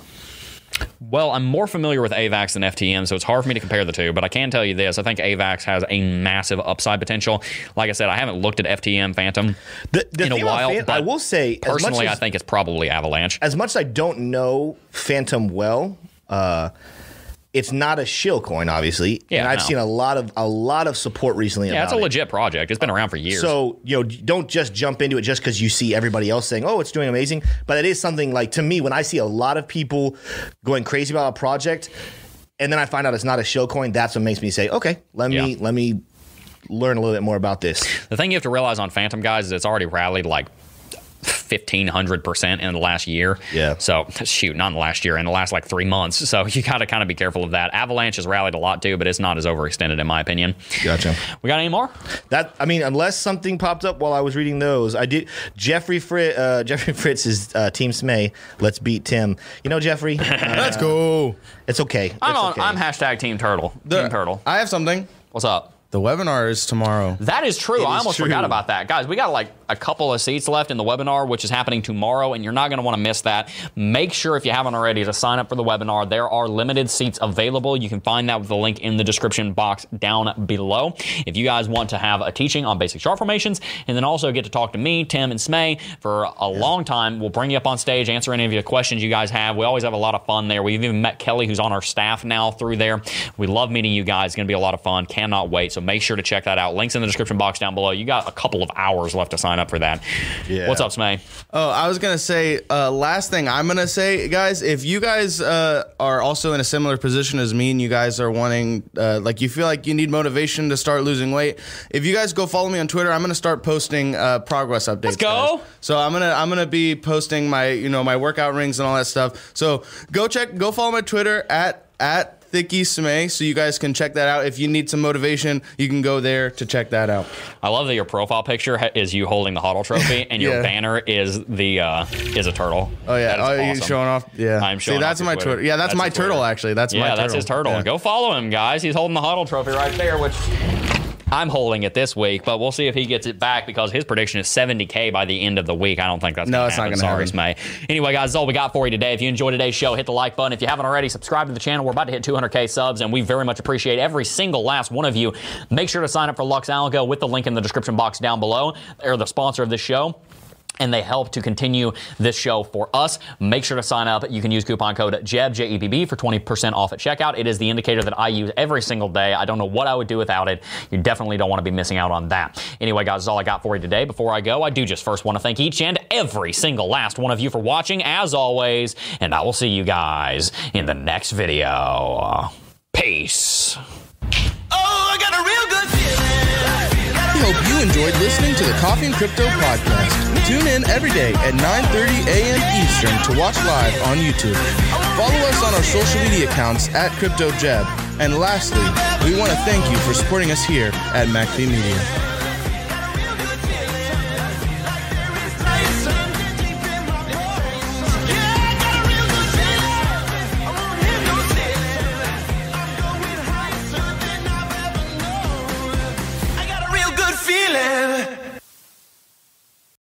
Well, I'm more familiar with AVAX than FTM, so it's hard for me to compare the two. But I can tell you this: I think AVAX has a massive upside potential. Like I said, I haven't looked at FTM Fantom The, the in a while. Fan- but I will say, as much personally, as- I think it's probably Avalanche. as much as I don't know Fantom well, uh, it's not a shill coin, obviously. Yeah, and I've no. seen a lot of a lot of support recently. Yeah, it's a it. legit project. It's been around for years. So you know, don't just jump into it just because you see everybody else saying, "Oh, it's doing amazing." But it is something like to me when I see a lot of people going crazy about a project, and then I find out it's not a shill coin. That's what makes me say, "Okay, let me let me learn a little bit more about this." the thing you have to realize on Fantom guys is it's already rallied like. 1500% in the last year. Yeah. So, shoot, not in the last year, in the last like three months. So, you got to kind of be careful of that. Avalanche has rallied a lot too, but it's not as overextended, in my opinion. Gotcha. We got any more? That I mean, unless something popped up while I was reading those, I did. Jeffrey Fritz, uh, Jeffrey Fritz is uh, Team Smay. Let's beat Tim. You know, Jeffrey, uh, Let's go. it's okay. I'm on. okay. I'm hashtag Team Turtle. Team Turtle. I have something. What's up? The webinar is tomorrow. That is true. I is almost true. forgot about that, guys. We got like a couple of seats left in the webinar, which is happening tomorrow, and you're not going to want to miss that. Make sure, if you haven't already, to sign up for the webinar. There are limited seats available. You can find that with the link in the description box down below. If you guys want to have a teaching on basic chart formations, and then also get to talk to me, Tim, and Smay for a long time, we'll bring you up on stage, answer any of your questions you guys have. We always have a lot of fun there. We've even met Kelly, who's on our staff now through there. We love meeting you guys. It's going to be a lot of fun. Cannot wait. So make sure to check that out. Links in the description box down below. You got a couple of hours left to sign up for that. Yeah. What's up, Smay? Oh, I was gonna say, uh, last thing I'm gonna say, guys, if you guys uh, are also in a similar position as me, and you guys are wanting, uh, like, you feel like you need motivation to start losing weight, if you guys go follow me on Twitter, I'm gonna start posting uh, progress updates. Let's go. Guys. So I'm gonna I'm gonna be posting my you know my workout rings and all that stuff. So go check, go follow my Twitter at at Thicky Smay, so you guys can check that out. If you need some motivation, you can go there to check that out. I love that your profile picture ha- is you holding the HODL trophy, and your Yeah. banner is the uh, is a turtle. Oh yeah, oh you showing off? Yeah, I'm showing See, that's my Twitter. Yeah, that's, That's my Twitter. turtle. Actually, that's my Yeah, turtle. that's his turtle. Yeah. Go follow him, guys. He's holding the HODL trophy right there, which I'm holding it this week, but we'll see if he gets it back because his prediction is 70k by the end of the week. I don't think that's No, it's not happen. gonna Sorry, May. Anyway, guys, that's all we got for you today. If you enjoyed today's show, hit the like button. If you haven't already, subscribe to the channel. We're about to hit 200k subs, and we very much appreciate every single last one of you. Make sure to sign up for Lux Algo with the link in the description box down below. They're the sponsor of this show and they help to continue this show for us. Make sure to sign up. You can use coupon code JEB, J-E-B-B, for 20% off at checkout. It is the indicator that I use every single day. I don't know what I would do without it. You definitely don't want to be missing out on that. Anyway, guys, that's all I got for you today. Before I go, I do just first want to thank each and every single last one of you for watching, as always, and I will see you guys in the next video. Peace. Oh, I got a real good feeling. Hope you enjoyed listening to the Coffee and Crypto podcast. Tune in every day at 9:30 a.m. Eastern to watch live on YouTube. Follow us on our social media accounts at CryptoJeb. And lastly, we want to thank you for supporting us here at MacV Media.